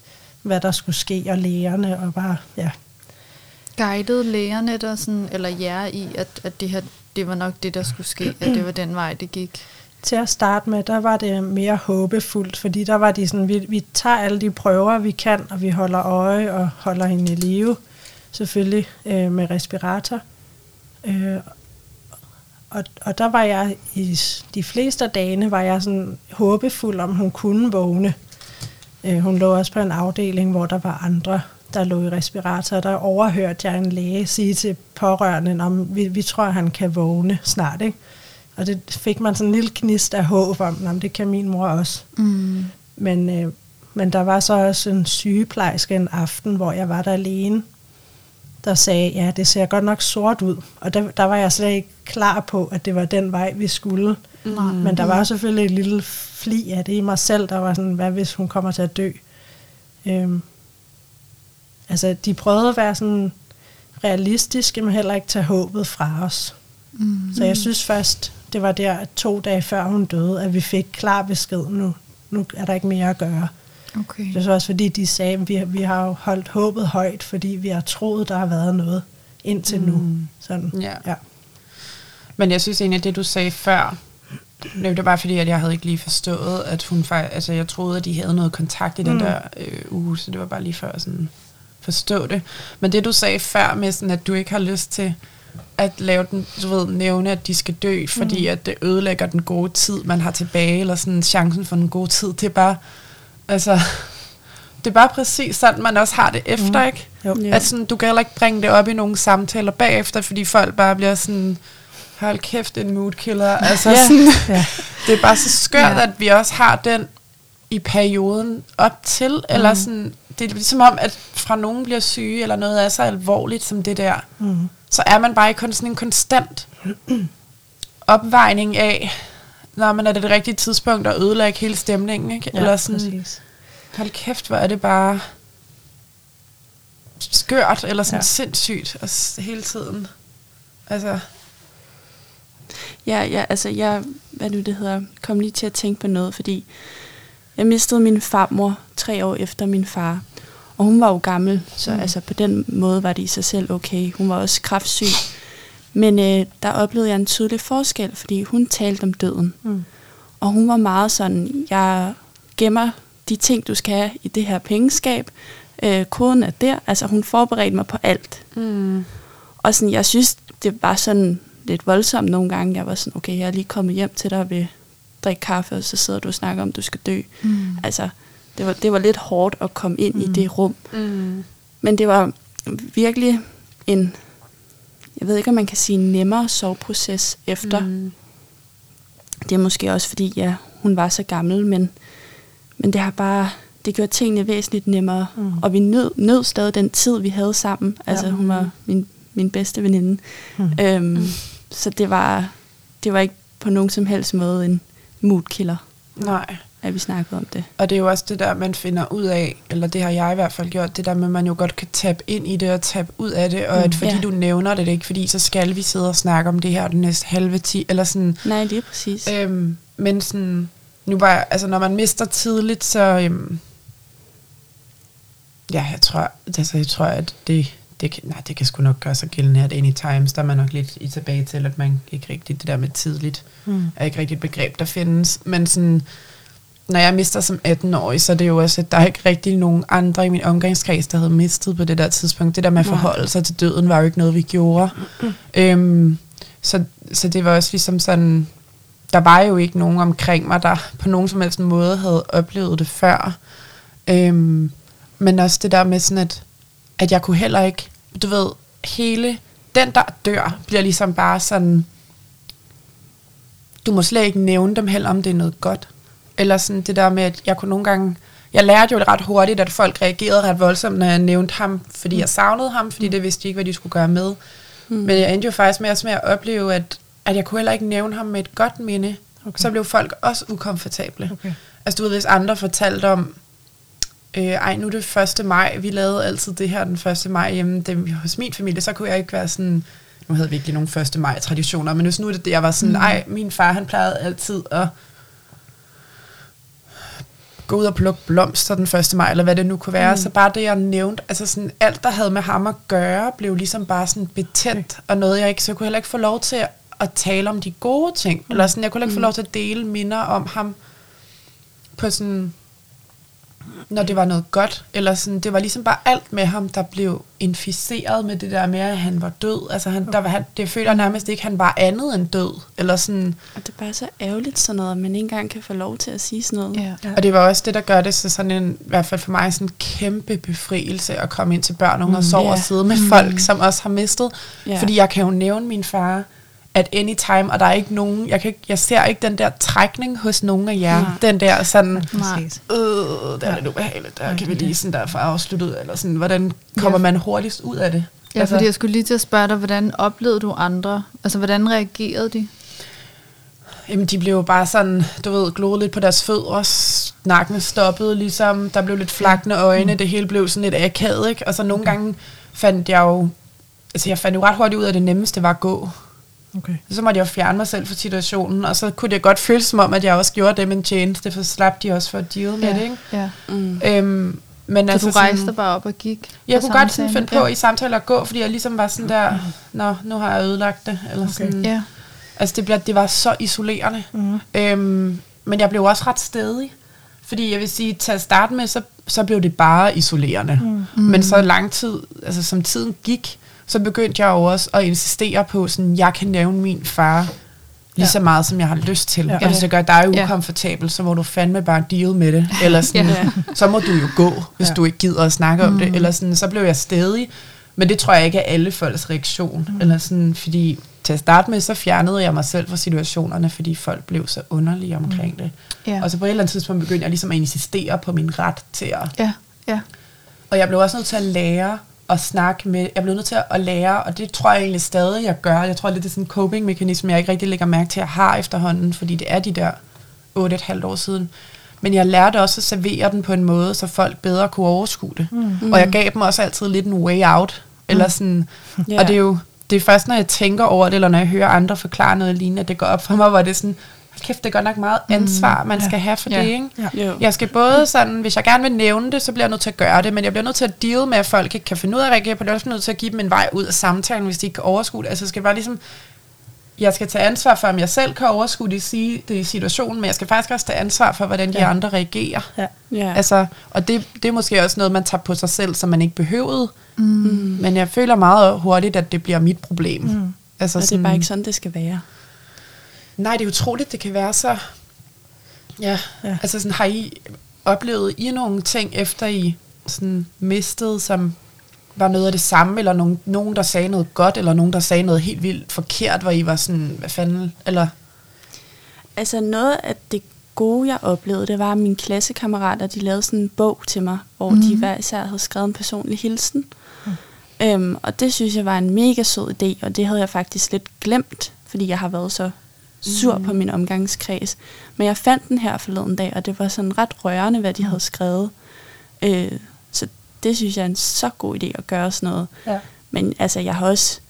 hvad der skulle ske, og lægerne, og bare, ja. Guidede lægerne der sådan, eller jer i, at, at det her, det var nok det, der skulle ske, at det var den vej, det gik? Til at starte med, der var det mere håbefuldt, fordi der var de sådan, vi, vi tager alle de prøver, vi kan, og vi holder øje og holder hende i live, selvfølgelig øh, med respirator. Øh, og, og der var jeg, i de fleste af dagene, var jeg sådan håbefuld, om hun kunne vågne. Øh, hun lå også på en afdeling, hvor der var andre, der lå i respirator. Der overhørte jeg en læge sige til pårørende, om vi, vi tror, han kan vågne snart. Ikke? Og det fik man sådan en lille knist af håb om, om det kan min mor også. Mm. Men, øh, men der var så også en sygeplejerske en aften, hvor jeg var der alene, der sagde, ja, det ser godt nok sort ud. Og der, der var jeg slet ikke klar på, at det var den vej, vi skulle. Nej. Men der var selvfølgelig et lille fli af det i mig selv, der var sådan, hvad hvis hun kommer til at dø? Øhm, altså, de prøvede at være sådan realistiske, men heller ikke tage håbet fra os. Mm. Så jeg synes først, det var der to dage før hun døde, at vi fik klar besked, nu, nu er der ikke mere at gøre. Okay. Det var også fordi, de sagde, at vi, vi har jo holdt håbet højt, fordi vi har troet, der har været noget indtil mm. nu. Sådan, Ja. ja. Men jeg synes egentlig, at det du sagde før, det var bare fordi, at jeg havde ikke lige forstået, at hun faktisk, altså jeg troede, at de havde noget kontakt i den Mm. der øh, uge, så det var bare lige før at sådan forstå det. Men det du sagde før med sådan, at du ikke har lyst til at lave den, du ved, nævne, at de skal dø, fordi at det ødelægger den gode tid, man har tilbage, eller sådan chancen for den gode tid, det er bare, altså, det er bare præcis sådan, man også har det efter, Mm. ikke? Jo. At sådan, du kan heller ikke bringe det op i nogle samtaler bagefter, fordi folk bare bliver sådan, hold kæft, en mood killer. Altså, Ja. sådan, *laughs* Ja. det er bare så skørt, ja. at vi også har den i perioden op til, mm. eller sådan, det er ligesom om, at fra nogen bliver syge, eller noget er så alvorligt som det der, Mm. Så er man bare i kun sådan en konstant opvejning af, når man er det det rigtige tidspunkt at ødelægge hele stemningen, ikke? Ja, eller sådan, præcis. hold kæft, hvor er det bare skørt, eller sådan ja. sindssygt, og s- hele tiden. Altså, Ja, ja, altså jeg, hvad nu det hedder, kom lige til at tænke på noget, fordi jeg mistede min farmor tre år efter min far. Og hun var jo gammel, så Mm. altså på den måde var det i sig selv okay. Hun var også kraftsyg. Men øh, der oplevede jeg en tydelig forskel, fordi hun talte om døden. Mm. Og hun var meget sådan, jeg gemmer de ting, du skal have i det her pengeskab. Øh, koden er der. Altså, hun forberedte mig på alt. Mm. Og sådan, jeg synes, det var sådan lidt voldsomt nogle gange. Jeg var sådan, okay, jeg er lige kommet hjem til dig vil drikke kaffe, og så sidder du og snakker om, du skal dø. Mm. Altså, det var, det var lidt hårdt at komme ind mm. i det rum. Mm. Men det var virkelig en, jeg ved ikke, om man kan sige nemmere soveproces efter. Mm. Det er måske også, fordi ja, hun var så gammel, men, men det har bare, det gjorde tingene væsentligt nemmere. Mm. Og vi nød, nød stadig den tid, vi havde sammen. Altså, Ja. hun var min, min bedste veninde. Mm. Øhm, Så det var, det var ikke på nogen som helst måde en moodkiller, Nej. At vi snakkede om det. Og det er jo også det der, man finder ud af, eller det har jeg i hvert fald gjort, det der med, at man jo godt kan tabe ind i det og tabe ud af det, og Mm, at fordi ja. du nævner det, det er ikke fordi, så skal vi sidde og snakke om det her den næste halve ti, eller sådan. Nej, lige præcis. Øhm, men sådan, nu bare, altså når man mister tidligt, så, øhm, ja, jeg tror, altså, jeg tror, at det, det, kan, nej, det kan sgu nok gøre sig gældende at anytimes, der er man nok lidt i tilbage til, at man ikke rigtig, det der med tidligt, Mm. er ikke rigtig et begreb, der findes. Men sådan, når jeg mister som 18-årig, så er det jo også, at der er ikke rigtig nogen andre i min omgangskreds, der havde mistet på det der tidspunkt. Det der med at forholde sig til døden, var jo ikke noget, vi gjorde. Øhm, så, så det var også ligesom sådan, der var jo ikke nogen omkring mig, der på nogen som helst måde havde oplevet det før. Øhm, men også det der med sådan, at, at jeg kunne heller ikke, du ved, hele, den der dør, bliver ligesom bare sådan, du må slet ikke nævne dem heller, om det er noget godt. Eller sådan det der med, at jeg kunne nogle gange, jeg lærte jo ret hurtigt, at folk reagerede ret voldsomt, når jeg nævnte ham, fordi jeg savnede ham, fordi det vidste de ikke, hvad de skulle gøre med. Mm. Men jeg endte jo faktisk med, også med at opleve, at, at jeg kunne heller ikke nævne ham med et godt minde. Okay. Så blev folk også ukomfortable. Okay. Altså du ved, hvis andre fortalte om, øh, ej nu er det 1. maj, vi lavede altid det her den 1. maj hjemme det, hos min familie, så kunne jeg ikke være sådan, nu havde vi ikke nogen 1. maj traditioner, men hvis nu er det det, jeg var sådan, ej min far han plejede altid at gå ud og plukke blomster den 1. maj, eller hvad det nu kunne være. Mm. Så bare det, jeg nævnte, altså sådan, alt, der havde med ham at gøre, blev ligesom bare sådan betændt, og noget, jeg ikke, så jeg kunne heller ikke få lov til at, at tale om de gode ting, mm. eller sådan, jeg kunne heller ikke få lov til at dele minder om ham på sådan, når det var noget godt, eller sådan, det var ligesom bare alt med ham, der blev inficeret med det der med, at han var død. Altså, han, der var, han, det føler nærmest ikke, at han var andet end død, eller sådan, Og det er bare så ærgerligt sådan noget, at man ikke engang kan få lov til at sige sådan noget. Ja. Ja. Og det var også det, der gør det så sådan en, i hvert fald for mig, sådan en kæmpe befrielse at komme ind til børn og unge og sove ja. og sidde med folk, som også har mistet. Ja. Fordi jeg kan jo nævne min far at anytime, og der er ikke nogen, jeg, kan ikke, jeg ser ikke den der trækning hos nogen af jer. Nej. Den der sådan, Præcis. øh, det er Ja. lidt ubehageligt, der Ja, kan vi lige sådan der få afsluttet, eller sådan, hvordan kommer man hurtigst ud af det? Ja, altså, fordi jeg skulle lige til at spørge dig, hvordan oplevede du andre? Altså, hvordan reagerede de? Jamen, de blev jo bare sådan, du ved, gloet lidt på deres fødder, snakken stoppede ligesom, der blev lidt flakne øjne, det hele blev sådan lidt akavet, ikke? Og så nogle gange fandt jeg jo, altså jeg fandt jo ret hurtigt ud af, at det nemmeste var at gå. Okay. Så måtte jeg fjerne mig selv fra situationen, og så kunne det godt føles som om, at jeg også gjorde dem en tjeneste, for så slap de også for at deal med ja. det, ikke? Ja. Mm. Øhm, men Så altså du rejste sådan, bare op og gik? jeg kunne godt sådan finde på i samtaler at gå, fordi jeg ligesom var sådan der, nå, nu har jeg ødelagt det, eller Okay. sådan. Ja. Altså det, blev, det var så isolerende. Mm. Øhm, men jeg blev også ret stedig. Fordi jeg vil sige, til at starte med, så, så blev det bare isolerende. Mm. Men så lang tid, altså som tiden gik, så begyndte jeg jo også at insistere på, sådan, jeg kan nævne min far lige så meget, som jeg har lyst til. Ja. Ja. Og hvis det gør dig Ja. ukomfortabel, så må du fandme bare deal med det. Eller sådan, Ja. så må du jo gå, hvis Ja. du ikke gider at snakke om det. Eller sådan, så blev jeg stedig. Men det tror jeg ikke er alle folks reaktion. Mm. Eller sådan, fordi til at starte med, så fjernede jeg mig selv fra situationerne, fordi folk blev så underlige omkring det. Ja. Og så på et eller andet tidspunkt begyndte jeg ligesom at insistere på min ret til at... Ja. Ja. Og jeg blev også nødt til at lære at snakke med... Jeg blev nødt til at lære, og det tror jeg egentlig stadig, jeg gør. Jeg tror, det er sådan en coping-mekanisme, jeg ikke rigtig lægger mærke til, at jeg har efterhånden, fordi det er de der 8,5 år siden. Men jeg lærte også at servere den på en måde, så folk bedre kunne overskue det. Mm. Og jeg gav dem også altid lidt en way out. Eller sådan, Ja. Og det er jo det er først, når jeg tænker over det, eller når jeg hører andre forklare noget lignende, at det går op for mig, hvor det er sådan, kæft, det er godt nok meget ansvar, man Ja. skal have for Ja. det, ikke? Ja. Jo. Jeg skal både sådan, hvis jeg gerne vil nævne det, så bliver jeg nødt til at gøre det, men jeg bliver nødt til at deal med, at folk ikke kan finde ud af at reagere på det. Jeg er også nødt til at give dem en vej ud af samtalen, hvis de ikke kan overskue det. Altså, jeg skal bare ligesom, jeg skal tage ansvar for, om jeg selv kan overskue det, sige, det i situationen, men jeg skal faktisk også tage ansvar for, hvordan de Ja. andre reagerer. Ja. Ja. Altså, og det, det er måske også noget, man tager på sig selv, som man ikke behøvede. mm. Men jeg føler meget hurtigt, at det bliver mit problem. Mm. Altså, Og det er bare ikke sådan, det skal være. Nej, det er utroligt, det kan være så... Ja, Ja. altså sådan, har I oplevet I nogle ting, efter I sådan mistet, som var noget af det samme, eller nogen, nogen, der sagde noget godt, eller nogen, der sagde noget helt vildt forkert, hvor I var sådan, hvad fanden, eller... Altså noget af det gode, jeg oplevede, det var, at mine klassekammerater, de lavede sådan en bog til mig, hvor mm. de hver især havde skrevet en personlig hilsen. Mm. Øhm, og det synes jeg var en mega sød idé, og det havde jeg faktisk lidt glemt, fordi jeg har været så sur mm. på min omgangskreds. Men jeg fandt den her forleden dag, og det var sådan ret rørende, hvad de havde skrevet. Øh, så det synes jeg er en så god idé at gøre sådan noget. Ja. Men altså, jeg har også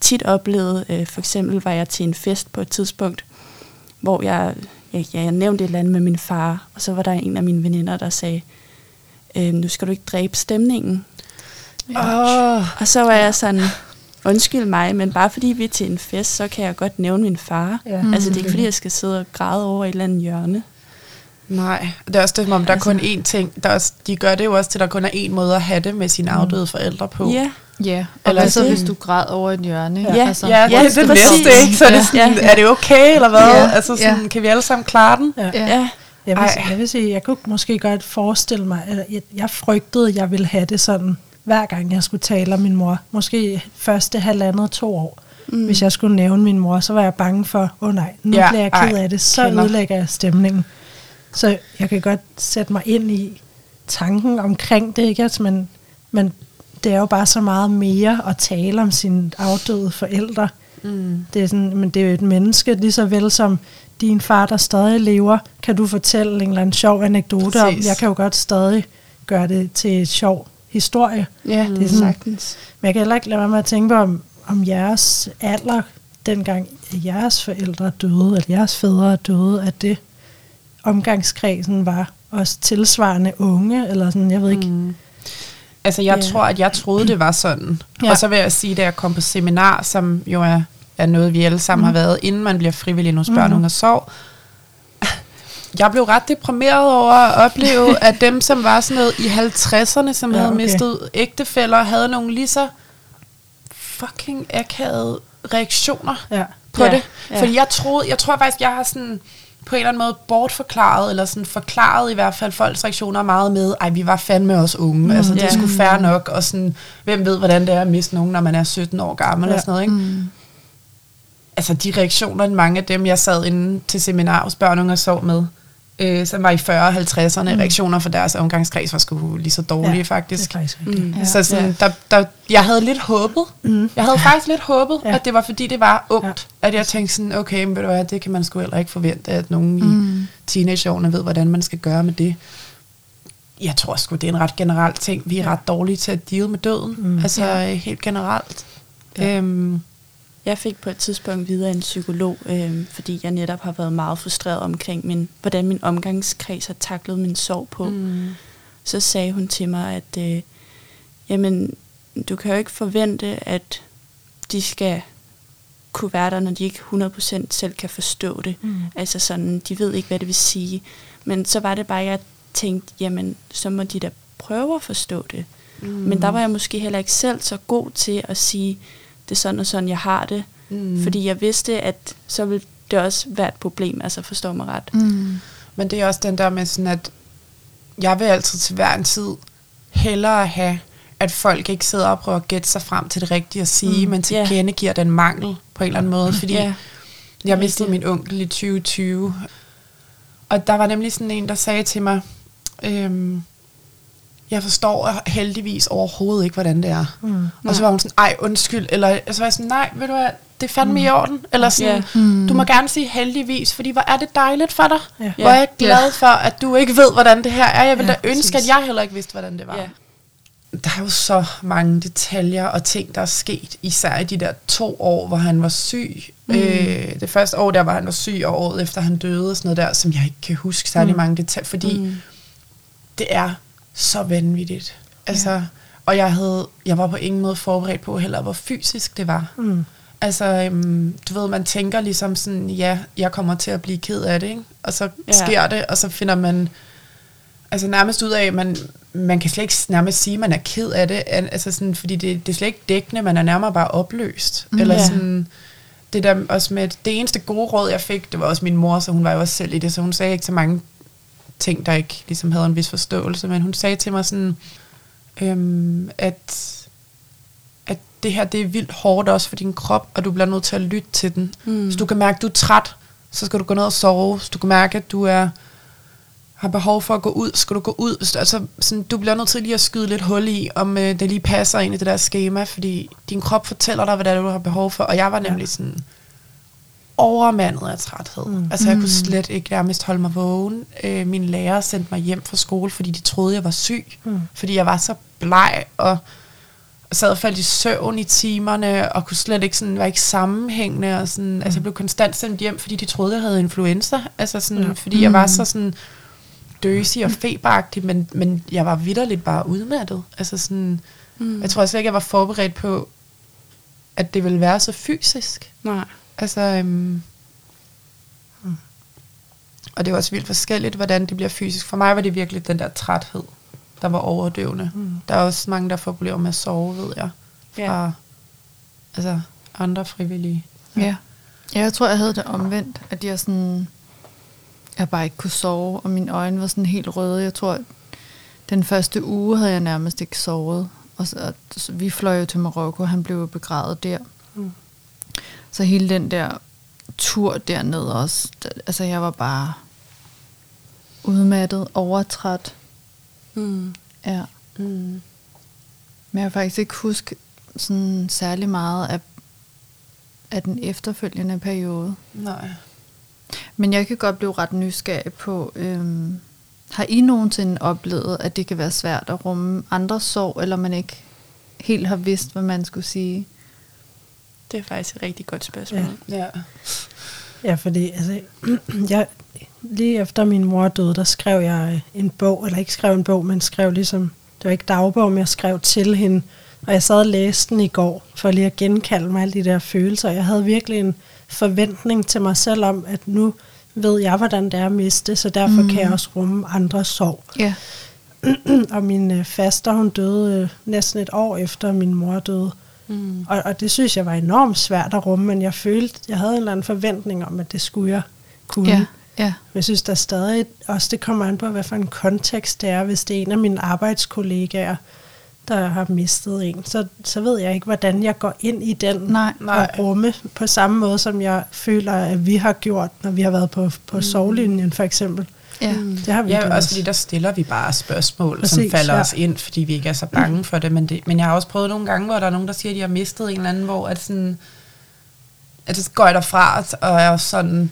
tit oplevet, øh, for eksempel var jeg til en fest på et tidspunkt, hvor jeg, jeg, ja, jeg nævnte et eller andet med min far, og så var der en af mine veninder, der sagde, øh, nu skal du ikke dræbe stemningen. Åh, Og så var jeg sådan, undskyld mig, men bare fordi vi er til en fest, så kan jeg godt nævne min far. Ja. Mm. Altså, det er ikke fordi, jeg skal sidde og græde over et eller andet hjørne. nej. Det er også det, som om der er Altså- kun én ting. Der er også, de gør det jo også til, at der kun er én måde at have det med sine afdøde forældre på. Ja, Ja, og Eller så, det- hvis du græd over et hjørne? Ja. altså, Ja, det Ja, er det næste, ikke? Så er det sådan, Ja. er det okay, eller hvad? Ja. Altså sådan, Ja. kan vi alle sammen klare den? Ja. ja. ja, Jeg vil, Ej. jeg vil sige, jeg kunne måske godt forestille mig, at jeg, jeg frygtede, at jeg ville have det sådan, hver gang jeg skulle tale om min mor. Måske første halvandet to år. Mm. Hvis jeg skulle nævne min mor, så var jeg bange for, åh oh nej, nu Ja, bliver jeg ked ej, af det, så kender. ødelægger jeg stemningen. Så jeg kan godt sætte mig ind i tanken omkring det, ikke? Altså, men, men det er jo bare så meget mere at tale om sine afdøde forældre. Mm. Det er, sådan, men det er jo et menneske, lige så vel som din far, der stadig lever, kan du fortælle en eller anden sjov anekdote om. Præcis. Jeg kan jo godt stadig gøre det til et sjov historie. ja, Det er sådan- sagtens. Men jeg kan heller ikke lade være med at tænke på, om, om jeres alder, dengang jeres forældre døde, eller jeres fædre døde, at det omgangskredsen var også tilsvarende unge, eller sådan, jeg ved ikke. Mm. Altså, jeg Ja. tror, at jeg troede, det var sådan. Ja. Og så vil jeg sige, da jeg kom på seminar, som jo er, er noget, vi alle sammen mm. har været, inden man bliver frivillig hos børn, Mhm. unge og sorg. Jeg blev ret deprimeret over at opleve, *laughs* at dem, som var sådan noget i 50'erne, som Ja, havde okay. mistet ægtefælder, havde nogle lige så fucking akavede reaktioner Ja. på Ja, det. ja. Fordi jeg troede, jeg tror faktisk, jeg har sådan på en eller anden måde bortforklaret, eller sådan forklaret i hvert fald folks reaktioner meget med, ej, vi var fandme også unge, mm, altså det ja. er sgu fair nok, og sådan, hvem ved, hvordan det er at miste nogen, når man er 17 år gammel, Ja. og sådan noget, ikke? Mm. Altså de reaktioner, mange af dem, jeg sad inde til seminar hos børn, og sov med, øh, som var i 40 og 50'erne, mm. reaktioner fra deres omgangskreds var sgu lige så dårlige, Ja, faktisk. Det er faktisk. Mm. Ja. Så sådan, der, der, jeg havde lidt håbet. Mm. Jeg havde faktisk lidt håbet, Ja. ja. at det var fordi, det var ungt. Ja. Ja. At jeg tænkte sådan, okay, men ved du hvad, det kan man sgu heller ikke forvente, at nogen mm. I teenageårene ved, hvordan man skal gøre med det. Jeg tror sgu, det er en ret generel ting. Vi er Ja. ret dårlige til at deal med døden. Mm. Altså Ja. ja. helt generelt. Ja. Ja. Øhm, Jeg fik på et tidspunkt videre en psykolog, øh, fordi jeg netop har været meget frustreret omkring, min, hvordan min omgangskreds har taklet min sorg på. mm. Så sagde hun til mig, at øh, jamen, du kan jo ikke forvente, at de skal kunne være der, når de ikke 100% selv kan forstå det. Mm. Altså sådan, de ved ikke, hvad det vil sige. Men så var det bare, jeg tænkte, jamen, så må de da prøve at forstå det. Mm. Men der var jeg måske heller ikke selv så god til at sige, det er sådan og sådan, jeg har det. Mm. Fordi jeg vidste, at så ville det også være et problem, altså forstår mig ret. Mm. Men det er også den der med sådan, at jeg vil altid til hver en tid hellere have, at folk ikke sidder og prøver at gætte sig frem til det rigtige at sige, Mm. mm. men til yeah. kende giver den mangel på en eller anden måde. Fordi Ja. yeah. jeg mistede min onkel i 2020, og der var nemlig sådan en, der sagde til mig, øhm, jeg forstår heldigvis overhovedet ikke, hvordan det er. Mm. Og så var hun sådan, ej, undskyld. Eller så var jeg sådan, nej, ved du hvad, det er fandme mm. i orden. Eller sådan. Mm. du må gerne sige heldigvis, fordi hvor er det dejligt for dig. Ja. Hvor er jeg glad for, at du ikke ved, hvordan det her er. Jeg vil Ja, da ønske, præcis. at jeg heller ikke vidste, hvordan det var. Ja. Der er jo så mange detaljer og ting, der er sket, især i de der to år, hvor han var syg. Mm. Øh, det første år, der var han var syg, og året efter han døde, og sådan noget der, som jeg ikke kan huske særlig Mm. mange detaljer, fordi Mm. det er så vanvittigt. Altså, Og jeg, havde, jeg var på ingen måde forberedt på heller, hvor fysisk det var. Mm. Altså, øhm, du ved, man tænker ligesom sådan, ja, jeg kommer til at blive ked af det, ikke? Og så Ja. ja. sker det, og så finder man altså nærmest ud af, at man, man kan slet ikke nærmest sige, at man er ked af det, Al- altså sådan, fordi det, det er slet ikke dækkende, man er nærmere bare opløst. Mm, Eller ja. sådan, det der også med, det eneste gode råd, jeg fik, det var også min mor, så hun var jo også selv i det, så hun sagde ikke så mange ting, der ikke ligesom havde en vis forståelse, men hun sagde til mig sådan, øhm, at, at det her, det er vildt hårdt også for din krop, og du bliver nødt til at lytte til den. Mm. Hvis du kan mærke, at du er træt, så skal du gå ned og sove. Hvis du kan mærke, at du er har behov for at gå ud, skal du gå ud. Hvis du, altså, sådan, du bliver nødt til lige at skyde lidt hul i, om øh, det lige passer ind i det der schema, fordi din krop fortæller dig, hvad det er, du har behov for. Og jeg var nemlig sådan overmandet af træthed. Mm. Altså, jeg kunne slet ikke nærmest holde mig vågen. Øh, min lærer sendte mig hjem fra skole, fordi de troede, jeg var syg. Mm. Fordi jeg var så bleg, og sad og faldt i søvn i timerne, og kunne slet ikke sådan, var ikke sammenhængende, og sådan, mm. altså jeg blev konstant sendt hjem, fordi de troede, jeg havde influenza, altså sådan, ja. fordi jeg var så sådan døsig og feberagtig, men, men jeg var vidderligt bare udmattet, altså sådan, mm. jeg tror slet ikke, jeg var forberedt på, at det ville være så fysisk, Nej. Altså, øhm, og det var også vildt forskelligt, hvordan det bliver fysisk. For mig var det virkelig den der træthed, der var overdøvende. Mm. Der er også mange, der får problemer med at sove, ved jeg. Fra Ja. altså, andre frivillige. Ja. ja, jeg tror, jeg havde det omvendt, at jeg sådan, jeg bare ikke kunne sove, og mine øjne var sådan helt røde. Jeg tror, den første uge havde jeg nærmest ikke sovet. Og så, vi fløj jo til Marokko, han blev begravet der. Mm. Så hele den der tur dernede også, der, altså jeg var bare udmattet, overtræt. Mm. Ja. Mm. Men jeg kan faktisk ikke huske sådan særlig meget af, af den efterfølgende periode. Nej. Men jeg kan godt blive ret nysgerrig på, øhm, har I nogensinde oplevet, at det kan være svært at rumme andres sorg, eller man ikke helt har vidst, hvad man skulle sige? Det er faktisk et rigtig godt spørgsmål. Ja. Ja. Ja, fordi altså, *clears throat* jeg, lige efter min mor døde, der skrev jeg en bog, eller ikke skrev en bog, men skrev ligesom, det var ikke dagbog, men jeg skrev til hende, og jeg sad og læste den i går, for lige at genkalde mig alle de der følelser. Jeg havde virkelig en forventning til mig selv om, at nu ved jeg, hvordan det er at miste, så derfor mm. kan jeg også rumme andres sorg. Ja. *clears throat* og min øh, faster, hun døde øh, næsten et år efter min mor døde. Mm. Og, og det synes jeg var enormt svært at rumme, men jeg følte, jeg havde en eller anden forventning om, at det skulle jeg kunne. Ja, ja. Men jeg synes der stadig også, det kommer an på, hvad for en kontekst det er. Hvis det er en af mine arbejdskollegaer, der har mistet en, så, så ved jeg ikke, hvordan jeg går ind i den Nej. og rumme på samme måde, som jeg føler, at vi har gjort, når vi har været på, på mm. sovlinjen for eksempel. Ja. Det har vi Ja, gjort. også fordi der stiller vi bare spørgsmål, Præcis, som falder ja. os ind, fordi vi ikke er så bange for det. Men, det. men jeg har også prøvet nogle gange, hvor der er nogen, der siger, at de har mistet en eller anden, hvor at sådan, at så går jeg derfra og er sådan,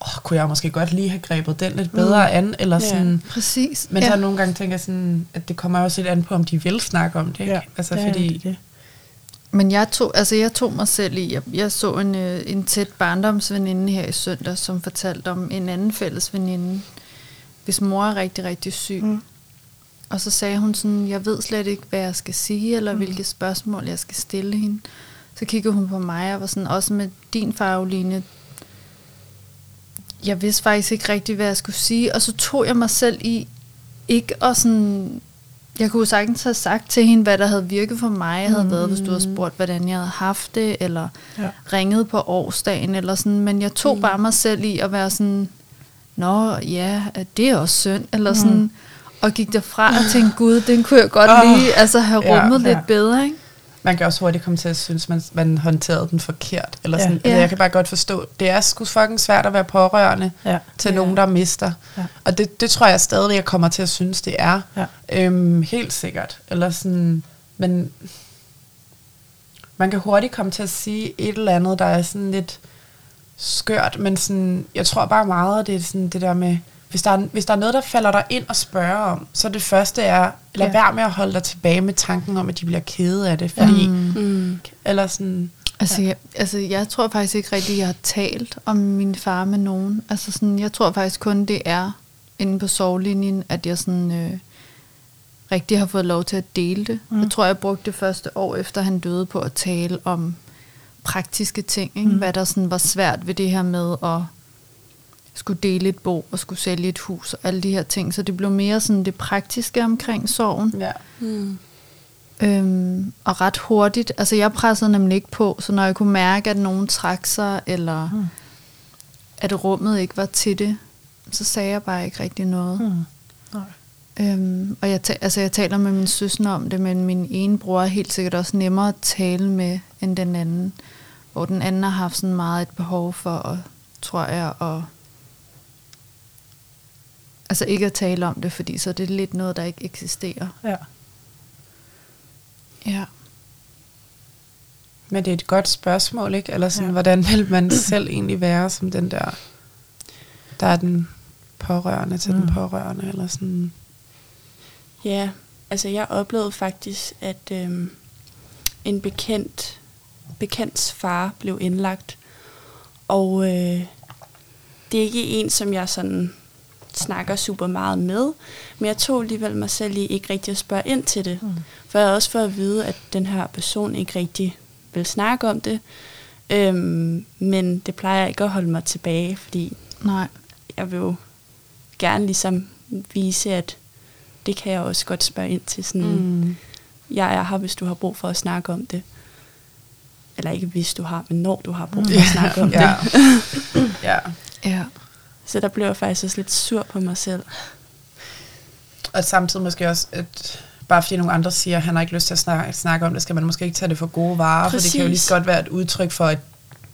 åh, kunne jeg måske godt lige have grebet den lidt bedre an, eller Ja. sådan. Præcis. Men ja. så nogle gange tænker jeg sådan, at det kommer også lidt an på, om de vil snakke om det. Ikke? Ja, altså, ja, fordi, det er det. Men jeg tog, altså jeg tog mig selv i, jeg, jeg så en, øh, en tæt barndomsveninde her i søndag, som fortalte om en anden fælles veninde, hvis mor er rigtig, rigtig syg. Mm. Og så sagde hun sådan, jeg ved slet ikke, hvad jeg skal sige, eller mm. hvilke spørgsmål jeg skal stille hende. Så kiggede hun på mig og var sådan, også med din far, Oline, jeg vidste faktisk ikke rigtigt, hvad jeg skulle sige. Og så tog jeg mig selv i, ikke at sådan, jeg kunne sagtens have sagt til hende, hvad der havde virket for mig, havde mm. været, hvis du havde spurgt, hvordan jeg havde haft det, eller ja. ringet på årsdagen, eller sådan. Men jeg tog mm. bare mig selv i at være sådan, nå ja, det er også synd, eller mm. sådan. Og gik derfra og tænkte, gud, den kunne jeg godt Åh, lige altså, have ja, rummet ja. lidt bedre, ikke? man kan også hurtigt komme til at synes, man, man håndterede den forkert. Eller Ja. sådan. Ja. Ja. Altså, jeg kan bare godt forstå, det er sgu fucking svært at være pårørende Ja. til Ja. nogen, der mister. Ja. Og det, det tror jeg stadig, jeg kommer til at synes, det er. Ja. Øhm, helt sikkert. Eller sådan, men man kan hurtigt komme til at sige et eller andet, der er sådan lidt skørt, men sådan, jeg tror bare meget, det er sådan det der med, hvis der, er, hvis der er noget, der falder dig ind og spørger om, så det første er, lad Ja. ja. være med at holde dig tilbage med tanken om, at de bliver kede af det, fordi, Mm. Mm. eller sådan, Altså, jeg, altså, jeg tror faktisk ikke rigtigt, jeg har talt om min far med nogen. Altså, sådan, jeg tror faktisk kun, det er inde på sovlinjen, at jeg sådan, øh, rigtig har fået lov til at dele det. Mm. Jeg tror, jeg brugte det første år, efter han døde, på at tale om praktiske ting, ikke? Mm. hvad der sådan var svært ved det her med at skulle dele et bo og skulle sælge et hus og alle de her ting. Så det blev mere sådan det praktiske omkring sorgen. Ja. Mm. Øhm, og ret hurtigt. Altså jeg pressede nemlig ikke på, så når jeg kunne mærke, at nogen trak sig, eller mm. at rummet ikke var til det, så sagde jeg bare ikke rigtig noget. Mm. Nej. Øhm, og jeg, ta- altså jeg taler med min søster om det, men min ene bror er helt sikkert også nemmere at tale med end den anden. Hvor den anden har haft sådan meget et behov for, at, tror jeg, at altså ikke at tale om det, fordi så er det lidt noget, der ikke eksisterer. Ja. Ja. Men det er et godt spørgsmål, ikke? Eller sådan, Ja. hvordan vil man selv egentlig være som den der, der er den pårørende til mm. den pårørende, eller sådan. Ja, altså jeg oplevede faktisk, at øhm, en bekendt, bekendts far blev indlagt. Og øh, det er ikke en, som jeg sådan snakker super meget med, men jeg tog alligevel mig selv i ikke rigtig at spørge ind til det. Mm. For jeg havde også for at vide, at den her person ikke rigtig vil snakke om det. Øhm, men det plejer jeg ikke at holde mig tilbage, fordi Nej. jeg vil jo gerne ligesom vise, at det kan jeg også godt spørge ind til. Sådan, Mm. Jeg er her, hvis du har brug for at snakke om det. Eller ikke hvis du har, men når du har brug for at snakke om *laughs* ja. det. ja. Ja. Så der blev jeg faktisk også lidt sur på mig selv. Og samtidig måske også, at bare fordi nogle andre siger, at han har ikke lyst til at snakke, snakke om det, skal man måske ikke tage det for gode varer, for det kan jo lige Præcis. så godt være et udtryk for, at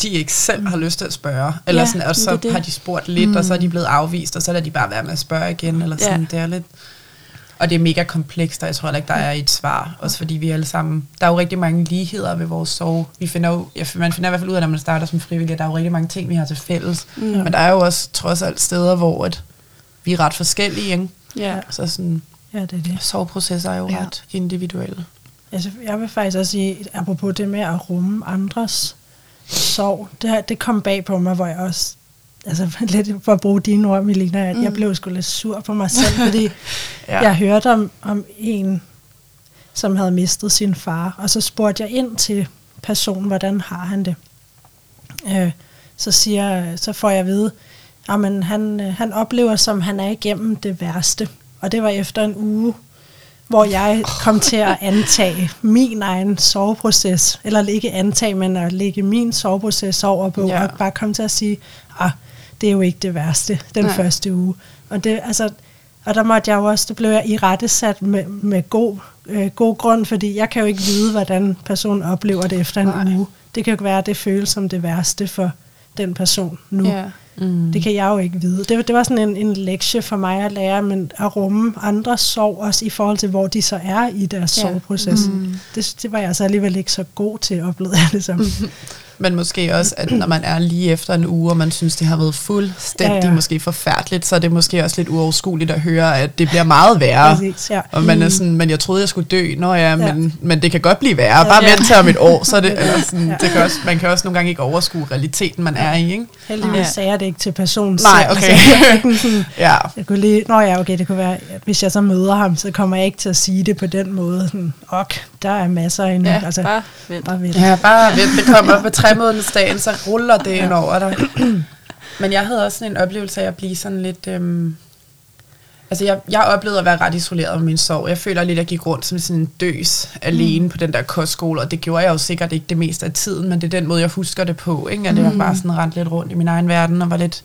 de ikke selv har lyst til at spørge. Eller Ja, sådan, og så det det. har de spurgt lidt, mm. og så er de blevet afvist, og så lader de bare være med at spørge igen. Eller sådan. Ja. Det er lidt... Og det er mega komplekst, og jeg tror heller ikke, der er et svar. Også fordi vi alle sammen... Der er jo rigtig mange ligheder ved vores sorg. Vi finder jo, ja, man finder i hvert fald ud af, når man starter som frivillig, at der er jo rigtig mange ting, vi har til fælles. Mm. Men der er jo også trods alt steder, hvor at vi er ret forskellige. Ikke? Ja. Så sådan, Ja, det er det. soveprocesser er jo Ja. ja. ret individuelle. Altså, jeg vil faktisk også sige, apropos det med at rumme andres sorg, det, her, det kom bag på mig, hvor jeg også, altså *laughs* lidt for at bruge dine ord, Melina, at mm. jeg blev sgu lidt sur på mig selv, fordi *laughs* Ja. jeg hørte om, om en, som havde mistet sin far, og så spurgte jeg ind til personen, hvordan har han det? Øh, så, siger, så får jeg at vide, at han, øh, han oplever, som han er igennem det værste. Og det var efter en uge, hvor jeg kom til at antage min egen soveproces, eller ikke antage, men at lægge min soveproces over på, Ja. og bare komme til at sige, ah, det er jo ikke det værste, den Nej. Første uge. Og det, altså, og der måtte jeg jo også, det blev jeg i rettesat med, med god, øh, god grund, fordi jeg kan jo ikke vide, hvordan personen oplever det efter en Nej. Uge. Det kan jo være, at det føles som det værste for den person nu. Ja. Mm. Det kan jeg jo ikke vide. Det, det var sådan en, en lektie for mig at lære, men at rumme andres sorg, også i forhold til, hvor de så er i deres Ja. ja. sorgproces. Mm. Det, det var jeg så alligevel ikke så god til, oplevede jeg det som. *laughs* Men måske også, at når man er lige efter en uge, og man synes, det har været fuldstændig ja, Ja, måske forfærdeligt, så er det måske også lidt uoverskueligt at høre, at det bliver meget værre. Præcis, ja. Og man er sådan, men jeg troede, jeg skulle dø. Nå ja, Ja. men, men det kan godt blive værre. Ja. Bare Ja. vent til om et år, så er det, *laughs* eller sådan, Ja. det kan også, man kan også nogle gange ikke overskue realiteten, man er i, ikke? Heldigvis Ja. sagde jeg det ikke til personen Nej, okay. Altså, jeg, *laughs* Ja. jeg kunne lige, nå ja, okay, det kunne være, at hvis jeg så møder ham, så kommer jeg ikke til at sige det på den måde. Sådan, ok, der er masser endnu. Ja, altså, bare vent. bare ved Ja, bare vent, det kommer på tre måneders dagen, så ruller det ind over dig. *clears throat* Men jeg havde også sådan en oplevelse af at blive sådan lidt... Øhm, altså, jeg, jeg oplevede at være ret isoleret med min sorg. Jeg føler lidt, at jeg gik rundt som sådan en døs alene mm. på den der kostskole, og det gjorde jeg jo sikkert ikke det meste af tiden, men det er den måde, jeg husker det på. Ikke? At det var bare sådan rent lidt rundt i min egen verden, og var lidt...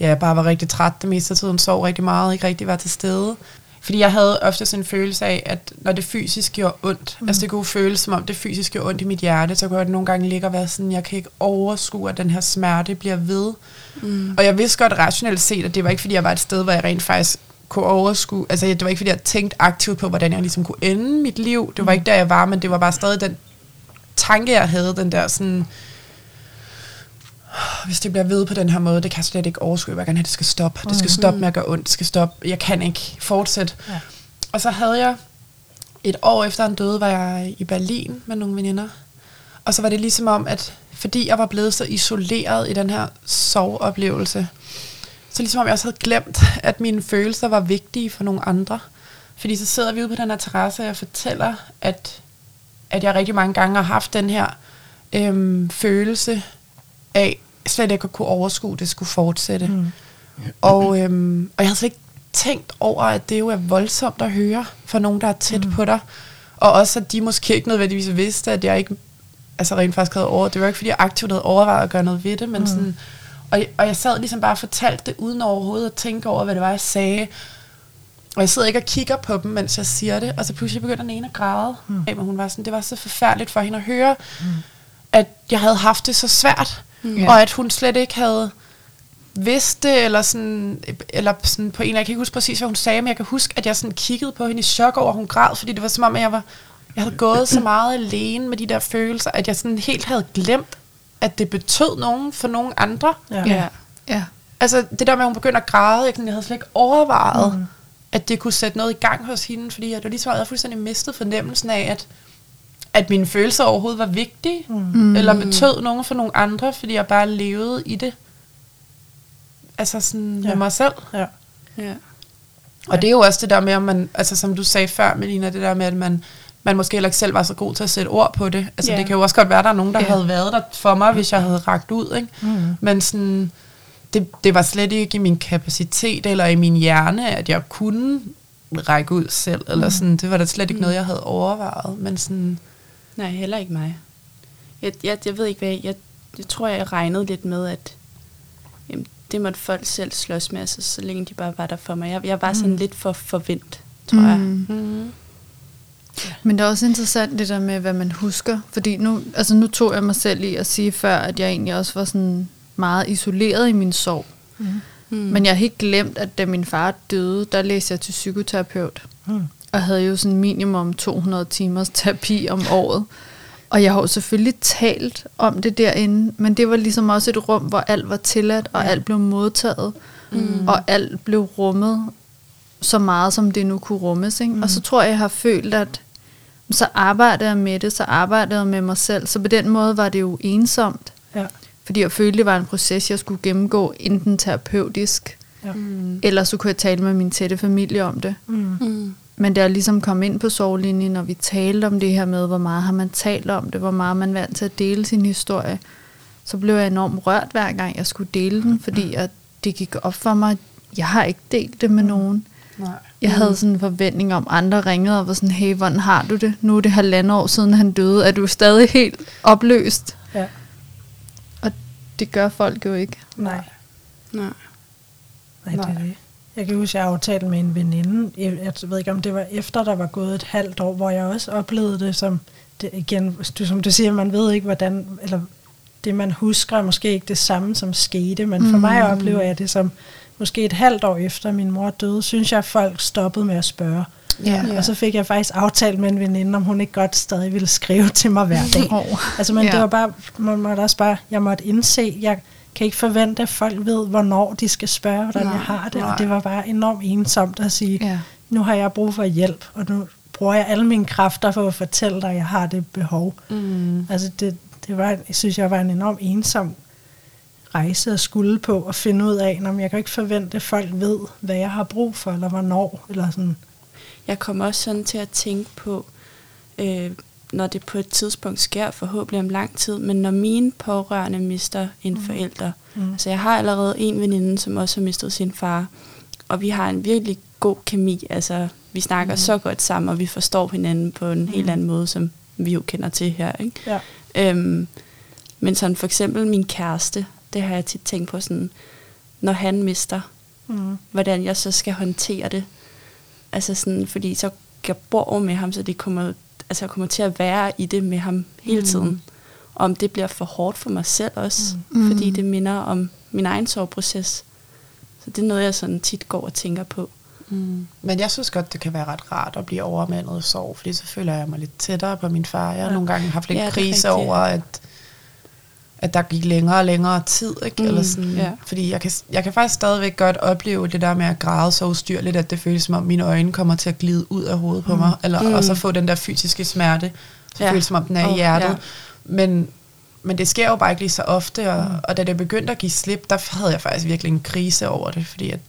Ja, jeg bare var rigtig træt det meste af tiden, sov rigtig meget, ikke rigtig var til stede. Fordi jeg havde ofte sådan en følelse af, at når det fysisk gjorde ondt, mm. altså det kunne føles som om det fysisk gjorde ondt i mit hjerte, så kunne jeg nogle gange ligge og være sådan, jeg kan ikke overskue, at den her smerte bliver ved. Mm. Og jeg vidste godt rationelt set, at det var ikke fordi, jeg var et sted, hvor jeg rent faktisk kunne overskue, altså det var ikke fordi, jeg tænkte aktivt på, hvordan jeg ligesom kunne ende mit liv. Det var ikke der, jeg var, men det var bare stadig den tanke, jeg havde, den der sådan, hvis det bliver ved på den her måde, det kan jeg slet ikke overskue. Jeg gerne have, det skal stoppe. Det skal stoppe med at gøre ondt. Det skal stoppe. Jeg kan ikke fortsætte. Ja. Og så havde jeg et år efter han døde, var jeg i Berlin med nogle veninder. Og så var det ligesom om, at fordi jeg var blevet så isoleret i den her soveoplevelse, så ligesom om jeg også havde glemt, at mine følelser var vigtige for nogle andre. Fordi så sidder vi ude på den her terrasse, og jeg fortæller, at, at jeg rigtig mange gange har haft den her øhm, følelse af slet ikke at kunne overskue, at det skulle fortsætte. Mm. Og, øhm, og jeg havde slet ikke tænkt over, at det jo er voldsomt at høre fra nogen, der er tæt mm. på dig. Og også, at de måske ikke nødvendigvis vidste, at jeg ikke altså rent faktisk havde over. Det var ikke, fordi jeg aktivt havde overvejet at gøre noget ved det, men mm. sådan, og, og jeg sad ligesom bare og fortalte det, uden overhovedet at tænke over, hvad det var, jeg sagde. Og jeg sidder ikke og kigger på dem, mens jeg siger det, og så pludselig begynder den ene at græde. Mm. Men hun var sådan, det var så forfærdeligt for hende at høre, mm. at jeg havde haft det så svært, mm. og at hun slet ikke havde vidst det, eller sådan, eller sådan på en, jeg kan ikke huske præcis, hvad hun sagde, men jeg kan huske, at jeg sådan kiggede på hende i chok over, at hun græd, fordi det var som om, at jeg var, jeg havde gået så meget alene med de der følelser, at jeg sådan helt havde glemt, at det betød nogen for nogen andre. Ja. ja. ja. Altså det der med, at hun begyndte at græde, jeg, jeg havde slet ikke overvejet, mm. at det kunne sætte noget i gang hos hende, fordi jeg, det var ligesom, at jeg havde fuldstændig mistet fornemmelsen af, at, at mine følelser overhovedet var vigtige, mm. eller betød nogen for nogen andre, fordi jeg bare levede i det. Altså sådan ja. med mig selv. Ja. ja. Og det er jo også det der med, at man, altså som du sagde før, Melina, det der med, at man, man måske heller ikke selv var så god til at sætte ord på det. Altså yeah. det kan jo også godt være, at der er nogen, der yeah. havde været der for mig, hvis jeg havde ragt ud. Ikke? Mm. Men sådan, det, det var slet ikke i min kapacitet eller i min hjerne, at jeg kunne række ud selv. Eller mm. sådan, det var da slet ikke mm. noget, jeg havde overvejet. Men sådan, Nej, heller ikke mig. Jeg, jeg, jeg ved ikke hvad, jeg, jeg tror, jeg regnede lidt med, at jamen, det måtte folk selv slås med, altså, så længe de bare var der for mig. Jeg, jeg var sådan mm. lidt for forventet, tror mm. jeg. Mm. Men det er også interessant det der med, hvad man husker. Fordi nu, altså nu tog jeg mig selv i at sige før, at jeg egentlig også var sådan meget isoleret i min sorg. Mm. Mm. Men jeg har ikke glemt, at da min far døde, der læste jeg til psykoterapeut. Mm. Og havde jo sådan minimum 200 timers terapi om året. Og jeg har jo selvfølgelig talt om det derinde, men det var ligesom også et rum, hvor alt var tilladt, og ja. alt blev modtaget, mm. og alt blev rummet så meget, som det nu kunne rummes. Ikke? Mm. Og så tror jeg, jeg har følt, at så arbejdede jeg med det, så arbejdede jeg med mig selv. Så på den måde var det jo ensomt. Ja. Fordi jeg følte, det var en proces, jeg skulle gennemgå, enten terapeutisk, ja. mm. eller så kunne jeg tale med min tætte familie om det. Mm. Mm. Men da jeg ligesom kom ind på sorglinjen, når vi talte om det her med, hvor meget har man talt om det, hvor meget man vant til at dele sin historie, så blev jeg enormt rørt hver gang, jeg skulle dele den, fordi at det gik op for mig, jeg har ikke delt det med nogen. Nej. Jeg havde sådan en forventning om, andre ringede og var sådan, hey, hvordan har du det? Nu er det halvandet år siden, han døde. Er du stadig helt opløst? Ja. Og det gør folk jo ikke. Nej. Nej. Nej, det er det. Jeg kan huske, at jeg aftalte med en veninde, jeg ved ikke om det var efter, der var gået et halvt år, hvor jeg også oplevede det som, det, igen, du, som du siger, man ved ikke, hvordan, eller det man husker er måske ikke det samme, som skete, men for mm. mig oplever jeg det som, måske et halvt år efter min mor døde, synes jeg, at folk stoppede med at spørge. Ja. Og så fik jeg faktisk aftalt med en veninde, om hun ikke godt stadig ville skrive til mig hver *laughs* dag. Oh. Altså, men ja. det var bare, man måtte også bare, jeg måtte indse, jeg kan ikke forvente, at folk ved, hvornår de skal spørge, hvordan nej, jeg har det. Nej. Og det var bare enormt ensomt at sige, ja. nu har jeg brug for hjælp, og nu bruger jeg alle mine kræfter for at fortælle dig, at jeg har det behov. Mm. Altså, det, det var, jeg synes jeg var en enormt ensom rejse at skulle på og finde ud af, om jeg kan ikke forvente, at folk ved, hvad jeg har brug for, eller hvornår, eller sådan. Jeg kommer også sådan til at tænke på, øh, når det på et tidspunkt sker, forhåbentlig om lang tid, men når mine pårørende mister en mm. forælder. Mm. Altså jeg har allerede en veninde, som også har mistet sin far, og vi har en virkelig god kemi. Altså vi snakker mm. så godt sammen, og vi forstår hinanden på en mm. helt anden måde, som vi jo kender til her. Ikke? Ja. Øhm, men sådan for eksempel min kæreste, det har jeg tit tænkt på sådan, når han mister, mm. hvordan jeg så skal håndtere det. Altså sådan, fordi så jeg bor med ham, så det kommer, altså jeg kommer til at være i det med ham hele mm. tiden. Om det bliver for hårdt for mig selv også, mm. fordi det minder om min egen sorgproces. Så det er noget, jeg sådan tit går og tænker på. Mm. Men jeg synes godt, det kan være ret rart at blive overmandet af sorg, fordi så føler jeg mig lidt tættere på min far. Jeg har ja. nogle gange haft lidt ja, krise over, at at der gik længere og længere tid, ikke? Mm, Eller sådan, ja. Fordi jeg kan, jeg kan faktisk stadigvæk godt opleve det der med at græde så ustyrligt, at det føles som om mine øjne kommer til at glide ud af hovedet på mm. mig, eller, mm. og så få den der fysiske smerte, så ja. føles som om den er oh, i hjertet. Ja. Men, men det sker jo bare ikke lige så ofte, og, mm. og da det begyndte at give slip, der havde jeg faktisk virkelig en krise over det, fordi at,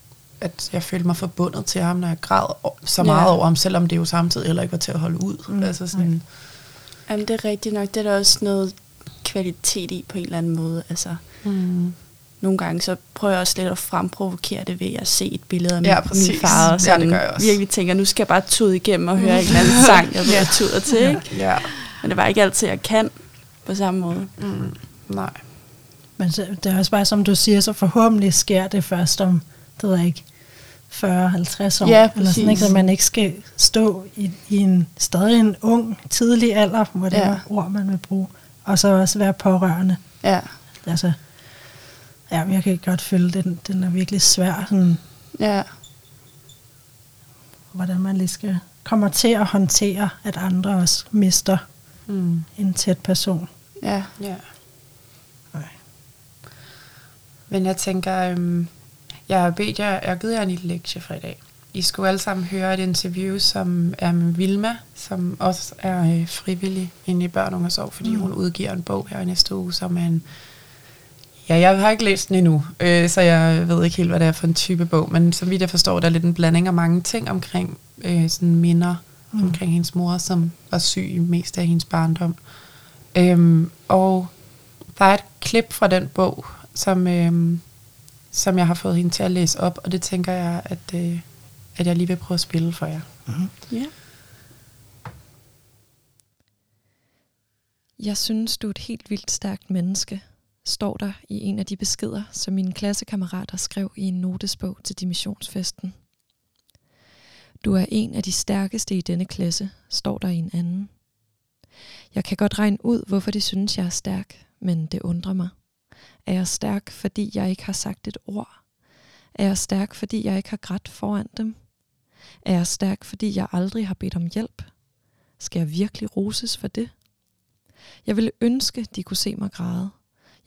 at jeg følte mig forbundet til ham, når jeg græd så meget ja. over ham, selvom det jo samtidig heller ikke var til at holde ud. Mm. Altså sådan, Jamen det er rigtigt nok, det er da også noget kvalitet i på en eller anden måde. Altså, Mm. nogle gange så prøver jeg også lidt at fremprovokere det ved at se et billede af Ja, min, præcis. min far, og Ja, sådan det gør jeg også. virkelig tænker, nu skal jeg bare tude igennem og høre en eller anden *laughs* sang, jeg Ja. jeg tuder til. Ikke? Ja. Men det var ikke altid, jeg kan på samme måde. Mm. Nej. Men det er også bare, som du siger, så forhåbentlig sker det først om, det ved jeg ikke, 40-50 år. Ja, eller sådan, ikke? Så man ikke skal stå i, i en stadig en ung, tidlig alder, hvor det Ja. er ord, man vil bruge. Og så også være pårørende. Ja, Altså, ja, jeg kan godt føle, den, den er virkelig svær, sådan, ja, hvordan man lige skal kommer til at håndtere, at andre også mister Mm. en tæt person. ja, Ja. Nej. Men jeg tænker, øhm, jeg har bedt jer, jeg har givet jer en lille lektie for i dag. I skulle alle sammen høre et interview, som er med Vilma, som også er øh, frivillig inde i Børn og År, fordi mm. hun udgiver en bog her i næste uge, som er en... Ja, jeg har ikke læst den endnu, øh, så jeg ved ikke helt, hvad det er for en type bog, men som vidt jeg forstår, der er lidt en blanding af mange ting omkring øh, sådan minder mm. omkring hendes mor, som var syg mest af hendes barndom. Øhm, og der er et klip fra den bog, som, øhm, som jeg har fået hende til at læse op, og det tænker jeg, at, øh, at jeg lige vil prøve at spille for jer. ja. Jeg synes, du er et helt vildt stærkt menneske, står der i en af de beskeder, som mine klassekammerater skrev i en notesbog til dimissionsfesten. Du er en af de stærkeste i denne klasse, står der i en anden. Jeg kan godt regne ud, hvorfor de synes, jeg er stærk, men det undrer mig. Er jeg stærk, fordi jeg ikke har sagt et ord? Er jeg stærk, fordi jeg ikke har grædt foran dem? Er jeg stærk, fordi jeg aldrig har bedt om hjælp? Skal jeg virkelig roses for det? Jeg ville ønske, de kunne se mig græde.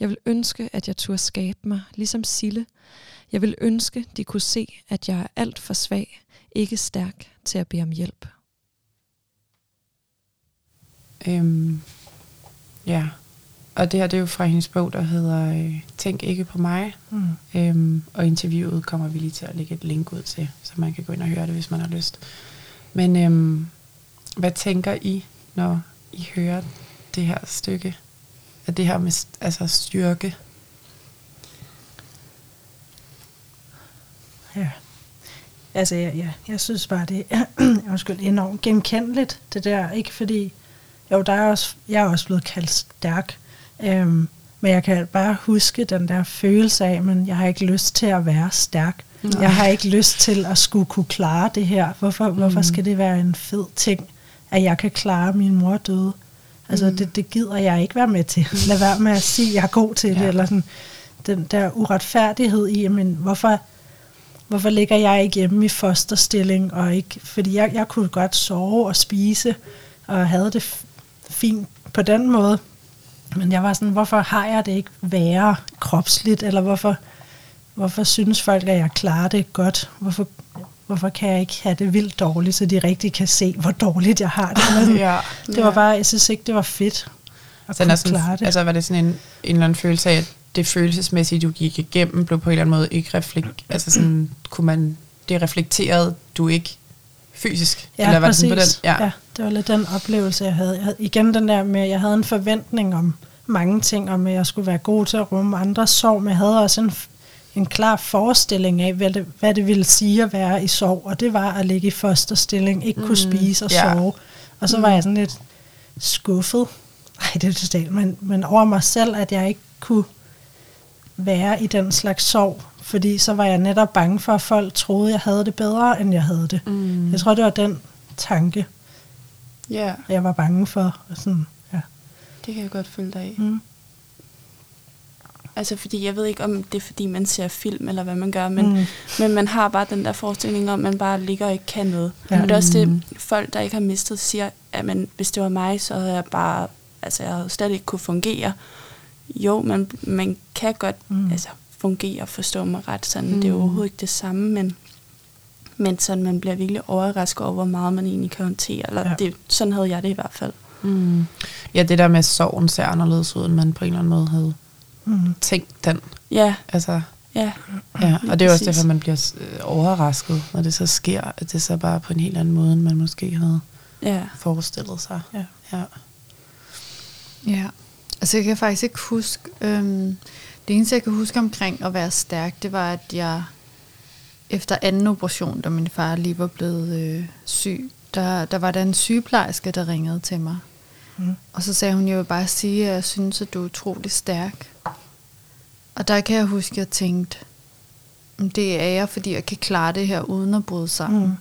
Jeg vil ønske, at jeg turde skabe mig, ligesom Sille. Jeg vil ønske, de kunne se, at jeg er alt for svag, ikke stærk til at bede om hjælp. Øhm, ja, og det her det er jo fra hendes bog, der hedder øh, Tænk ikke på mig. Mm. Øhm, og interviewet kommer vi lige til at lægge et link ud til, så man kan gå ind og høre det, hvis man har lyst. Men øhm, hvad tænker I, når I hører det her stykke? Af det her med altså styrke? Ja. Altså, ja, ja, jeg synes bare, det er *clears throat* undskyld, enormt genkendeligt, det der. Ikke fordi, jo, der er også, jeg er også blevet kaldt stærk, øhm, men jeg kan bare huske den der følelse af, men jeg har ikke lyst til at være stærk. Nej. Jeg har ikke lyst til at skulle kunne klare det her. Hvorfor, mm. hvorfor skal det være en fed ting, at jeg kan klare min mor døde? Altså, mm. det, det gider jeg ikke være med til. Lad være med at sige, at jeg er god til det. Ja. Eller sådan, den der uretfærdighed i, men hvorfor, hvorfor ligger jeg ikke hjemme i fosterstilling? Og ikke, fordi jeg, jeg kunne godt sove og spise, og havde det fint på den måde. Men jeg var sådan, hvorfor har jeg det ikke værre kropsligt? Eller hvorfor, hvorfor synes folk, at jeg klarer det godt? Hvorfor, hvorfor kan jeg ikke have det vildt dårligt, så de rigtig kan se, hvor dårligt jeg har det? *laughs* Ja. Det var bare, jeg synes ikke, det var fedt at Så kunne er sådan, klare det. altså var det sådan en, en eller anden følelse af, at det følelsesmæssige, du gik igennem, blev på en eller anden måde ikke reflekt, altså sådan, kunne man, det reflekterede du ikke fysisk? Ja, eller var præcis. det sådan på den? Ja. ja, det var lidt den oplevelse, jeg havde. jeg havde. Igen den der med, at jeg havde en forventning om mange ting, om at jeg skulle være god til at rumme andres sorg, men jeg havde også en, en klar forestilling af, hvad det, hvad det ville sige at være i sorg, og det var at ligge i fosterstilling, ikke kunne spise og ja. sove. Og så var jeg sådan lidt skuffet, nej det er det stalt, men, men over mig selv, at jeg ikke kunne være i den slags sorg, fordi så var jeg netop bange for, at folk troede, jeg havde det bedre, end jeg havde det. Mm. Jeg tror, det var den tanke, ja, jeg var bange for. Og Sådan, ja. det kan jeg godt følge dig i. Mm. Altså, fordi jeg ved ikke, om det er, fordi man ser film, eller hvad man gør, men, Mm. mm. men man har bare den der forestilling om, at man bare ligger og ikke kan noget. Ja. Og det er også Mm. det, folk, der ikke har mistet, siger, at man, hvis det var mig, så havde jeg bare, altså jeg havde slet ikke kunne fungere. Jo, man, man kan godt Mm. mm. altså, fungere og forstå mig ret sådan. Mm. Det er Mm. overhovedet ikke det samme, men, men sådan, man bliver virkelig overrasket over, hvor meget man egentlig kan håndtere. Eller Ja. det, sådan havde jeg det i hvert fald. Mm. Ja, det der med, sorgen ser anderledes ud, end man på en eller anden måde havde Mm. tænkt den. Ja, Altså, ja. ja, og det er også derfor, man bliver øh, overrasket, når det så sker, at det så bare på en helt anden måde, end man måske havde Ja. forestillet sig. Ja. ja. Ja. Altså jeg kan faktisk ikke huske, øhm, det eneste jeg kan huske omkring at være stærk, det var, at jeg efter anden operation, da min far lige var blevet øh, syg, der, der var der en sygeplejerske, der ringede til mig. Mm. Og så sagde hun, jeg vil bare sige, at jeg synes, at du er utrolig stærk. Og der kan jeg huske, at jeg tænkte, "Men det er jeg, fordi jeg kan klare det her uden at bryde sammen. Mm.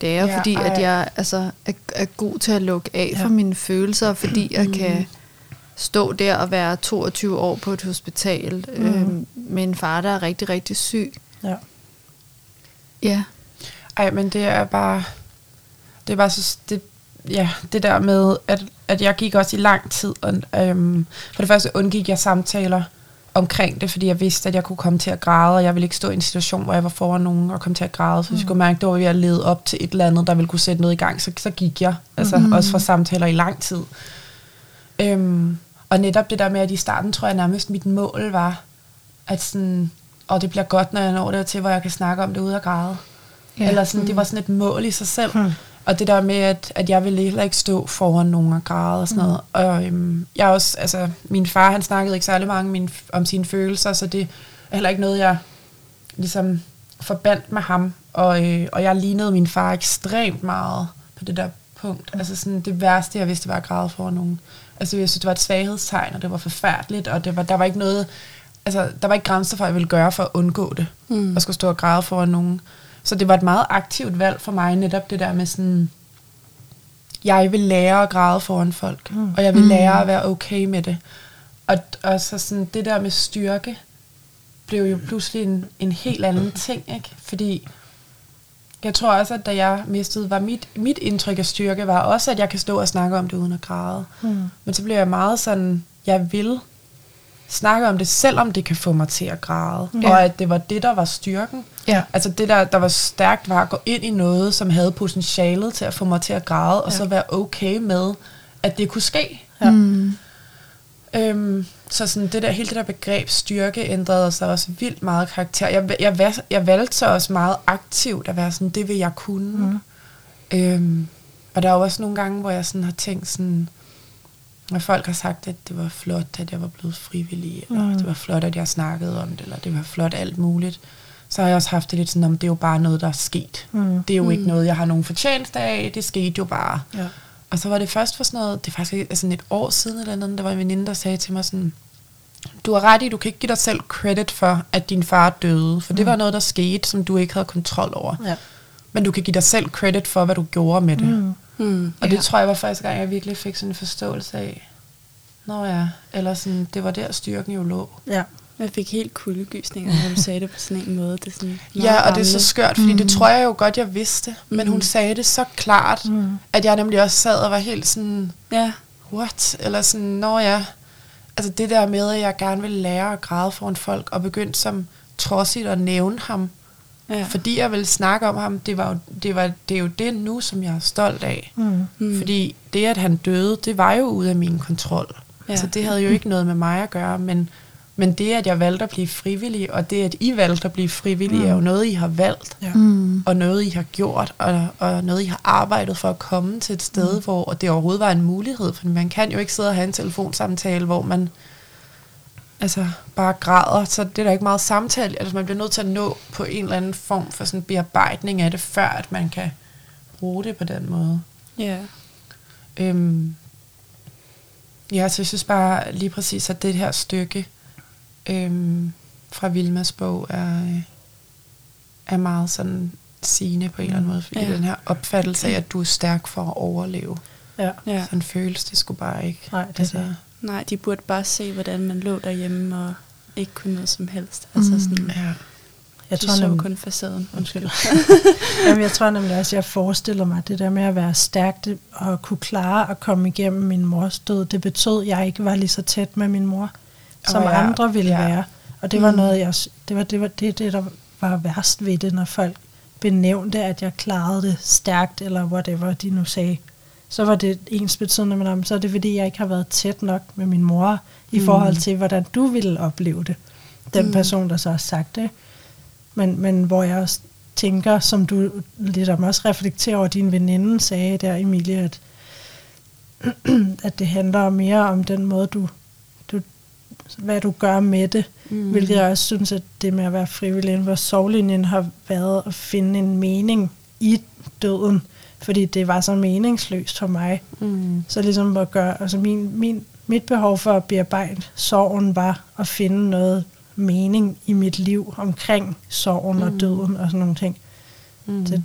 Det er jeg, Ja, fordi at jeg altså, er, er god til at lukke af Ja. for mine følelser, fordi jeg Mm. kan stå der og være 22 år på et hospital Mm. øhm, med en far, der er rigtig, rigtig syg. Ja. Ja. Ej, men det er bare... Det er bare så... Det, ja, det der med, at, at jeg gik også i lang tid. Og, øhm, for det første undgik jeg samtaler omkring det, fordi jeg vidste, at jeg kunne komme til at græde, og jeg ville ikke stå i en situation, hvor jeg var foran nogen og kom til at græde. Så hvis jeg kunne mærke, at det var ved at lede op til et eller andet, der ville kunne sætte noget i gang, så, så gik jeg. Altså Mhm. også fra samtaler i lang tid. Øhm, og netop det der med, at i starten tror jeg nærmest, mit mål var, at sådan, og det bliver godt, når jeg når det til, hvor jeg kan snakke om det ude og græde. Ja. Eller sådan, det var sådan et mål i sig selv. Hmm. Og det der med, at, at jeg ville heller ikke stå foran nogen og græde og sådan noget. Og øhm, jeg også, altså, min far, han snakkede ikke særlig mange min, om sine følelser, så det er heller ikke noget, jeg ligesom forbandt med ham. Og, øh, og jeg lignede min far ekstremt meget på det der punkt. Altså sådan, det værste, jeg vidste, var at græde for nogen. Altså jeg synes, det var et svaghedstegn, og det var forfærdeligt, og det var, der var ikke noget, altså der var ikke grænser for, hvad jeg ville gøre for at undgå det. Mm. Og skulle stå og græde foran nogen. Så det var et meget aktivt valg for mig, netop det der med sådan, jeg vil lære at græde foran folk, Mm. og jeg vil lære at være okay med det. Og, og så sådan, det der med styrke, blev jo pludselig en, en helt anden *clears throat* ting, ikke? Fordi jeg tror også, at da jeg mistede, var mit, mit indtryk af styrke, var også, at jeg kan stå og snakke om det uden at græde. Mm. Men så blev jeg meget sådan, jeg vil snakke om det, selvom det kan få mig til at græde. Ja. Og at det var det, der var styrken. Ja. Altså det, der, der var stærkt, var at gå ind i noget, som havde potentialet til at få mig til at græde, og Ja. så være okay med, at det kunne ske. Ja. Mm. Øhm, så sådan det der, hele det der begreb styrke ændrede sig også vildt meget karakter. Jeg, jeg, jeg, jeg valgte så også meget aktivt at være sådan, det vil jeg kunne. Mm. Øhm, og der er jo også nogle gange, hvor jeg sådan har tænkt sådan, når folk har sagt, at det var flot, at jeg var blevet frivillig, eller Mm. det var flot, at jeg snakkede om det, eller det var flot alt muligt, så har jeg også haft det lidt sådan, om det er jo bare noget, der er sket. Mm. Det er jo mm. ikke noget, jeg har nogen fortjeneste af, det skete jo bare. Ja. Og så var det først for sådan noget, det er faktisk altså et år siden eller noget, der var en veninde, der sagde til mig sådan, du har ret i, du kan ikke give dig selv credit for, at din far døde, for det Mm. var noget, der skete, som du ikke havde kontrol over. Ja. Men du kan give dig selv credit for, hvad du gjorde med det. Mm. Mm. Og det Ja. tror jeg var første gang, jeg virkelig fik sådan en forståelse af, Nå ja, eller sådan, det var der styrken jo lå. Ja. Jeg fik helt kuldegysninger, når du *laughs* sagde det på sådan en måde. Det er sådan Ja, og det er så skørt, fordi mm. det tror jeg jo godt, jeg vidste. Men Mm. hun sagde det så klart, Mm. at jeg nemlig også sad og var helt sådan, Ja, what? Eller sådan, nå ja. Altså det der med, at jeg gerne ville lære at græde foran folk, og begyndte som trodsigt at nævne ham, ja. fordi jeg ville snakke om ham, det, var jo, det, var, det er jo det nu, som jeg er stolt af. Mm. Mm. Fordi det, at han døde, det var jo ude af min kontrol. Ja. Så det havde jo ikke noget med mig at gøre, men, men det, at jeg valgte at blive frivillig, og det, at I valgte at blive frivillig, Mm. mm. er jo noget, I har valgt, Ja. Mm. og noget, I har gjort, og, og noget, I har arbejdet for at komme til et sted, mm. hvor det overhovedet var en mulighed, for man kan jo ikke sidde og have en telefonsamtale, hvor man altså bare græder, så det er der ikke meget samtale. Altså man bliver nødt til at nå på en eller anden form for sådan bearbejdning af det, før at man kan bruge det på den måde. Ja. Øhm, ja, så jeg synes bare lige præcis, at det her stykke øhm, fra Vilmas bog er, øh, er meget sådan sigende på en eller anden måde, fordi Ja. ja. den her opfattelse af, at du er stærk for at overleve. Ja. ja. Sådan føles det skulle bare ikke. Nej, det er altså, det. Nej, de burde bare se, hvordan man lå derhjemme og ikke kunne noget som helst. Altså Mm. sådan, ja. Jeg de tror, så nemlig, kun facaden. Undskyld. *laughs* jamen, jeg tror nemlig også, at jeg forestiller mig, det der med at være stærk og kunne klare at komme igennem min mors død, det betød, at jeg ikke var lige så tæt med min mor, som ja. andre ville Ja. være. Og det var Mm. noget, jeg, det var det, var det, det, der var værst ved det, når folk benævnte, at jeg klarede det stærkt, eller whatever de nu sagde. Så var det ens betydende, men om, så er det fordi, jeg ikke har været tæt nok med min mor, i Mm. forhold til, hvordan du ville opleve det. Den Mm. person, der så har sagt det. Men, men hvor jeg også tænker, som du lidt om også reflekterer over, din veninde sagde der, Emilie, at, *clears throat* at det handler mere om den måde, du hvad du gør med det. Mm. Hvilket jeg også synes, at det med at være frivillig inden for sovlinjen har været at finde en mening i døden. Fordi det var så meningsløst for mig. Mm. Så ligesom at gøre, altså min, min, mit behov for at bearbejde sorgen var at finde noget mening i mit liv omkring sorgen mm. Mm. og døden og sådan nogle ting. Mm. Det,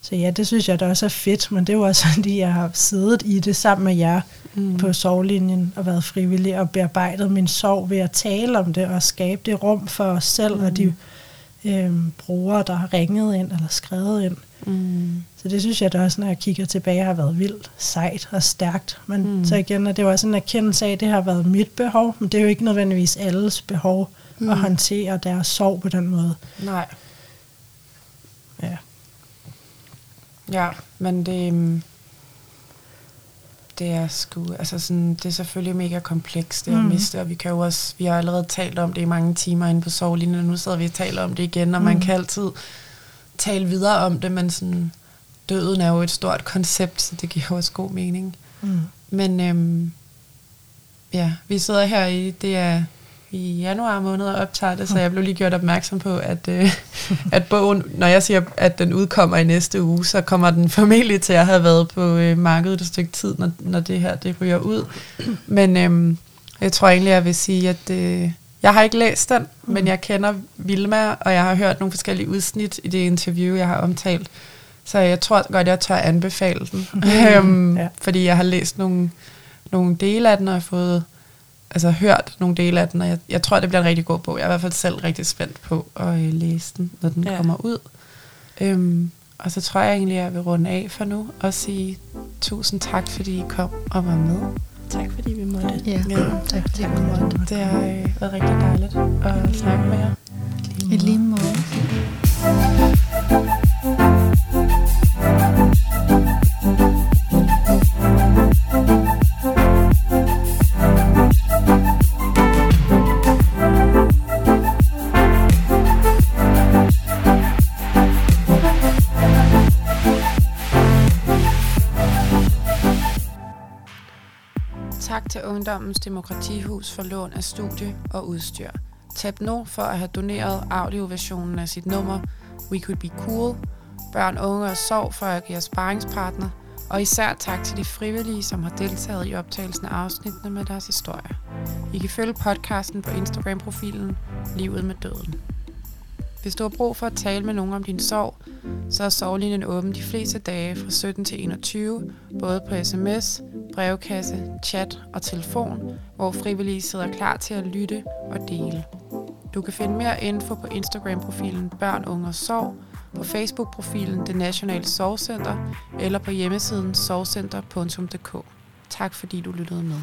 så ja, det synes jeg da også er fedt, men det er jo også *laughs* fordi, jeg har siddet i det sammen med jer mm. på sorglinjen og været frivillig og bearbejdet min sorg ved at tale om det og skabe det rum for os selv mm. og de øh, brugere, der har ringet ind eller skrevet ind. Mm. Så det synes jeg da også, når jeg kigger tilbage, har været vildt sejt og stærkt. Men Mm. så igen er det jo også en erkendelse af, at det har været mit behov, men det er jo ikke nødvendigvis alles behov mm. at håndtere deres sorg på den måde. Nej. Ja. Ja, men det, øhm, det er sgu, altså sådan, det er selvfølgelig mega komplekst, det at Mm. miste, og vi kan jo også, vi har allerede talt om det i mange timer inde på sovlinjen, og nu sidder vi og taler om det igen, og mm. man Mm. kan altid tale videre om det, men sådan, døden er jo et stort koncept, så det giver også god mening. Mm. Men øhm, ja, vi sidder her i, det er i januar måned og optager det, så jeg blev lige gjort opmærksom på, at, øh, at bogen, når jeg siger, at den udkommer i næste uge, så kommer den formentlig til at have været på øh, markedet et stykke tid, når, når det her det ryger ud. Men øhm, jeg tror egentlig, jeg vil sige, at øh, jeg har ikke læst den, men jeg kender Vilma, og jeg har hørt nogle forskellige udsnit i det interview, jeg har omtalt. Så jeg tror godt, jeg tør anbefale den. *laughs* øhm, Ja. Fordi jeg har læst nogle, nogle dele af den, og jeg har fået altså hørt nogle dele af den, og jeg, jeg tror, det bliver en rigtig god bog. Jeg er i hvert fald selv rigtig spændt på at øh, læse den, når den Ja. kommer ud. Øhm, og så tror jeg egentlig, at jeg vil runde af for nu, og sige tusind tak, fordi I kom og var med. Tak fordi vi måtte. Ja, Ja. tak fordi du måtte. Det har øh, været rigtig dejligt at snakke med jer. I lige måde. Tak til Ungdommens Demokratihus for lån af studie og udstyr. Tap nu for at have doneret audioversionen af sit nummer We Could Be Cool, Børn, Unge og Sorg for at give sparringspartner, og især tak til de frivillige, som har deltaget i optagelsen af afsnittene med deres historier. I kan følge podcasten på Instagram-profilen Livet med Døden. Hvis du har brug for at tale med nogen om din sorg, så er sorglinjen åben de fleste dage fra 17 til 21, både på sms, brevkasse, chat og telefon, hvor frivillige sidder klar til at lytte og dele. Du kan finde mere info på Instagram-profilen Børn, Unge og Sorg, på Facebook-profilen Det Nationale Sorgcenter eller på hjemmesiden sorgcenter.dk. Tak fordi du lyttede med.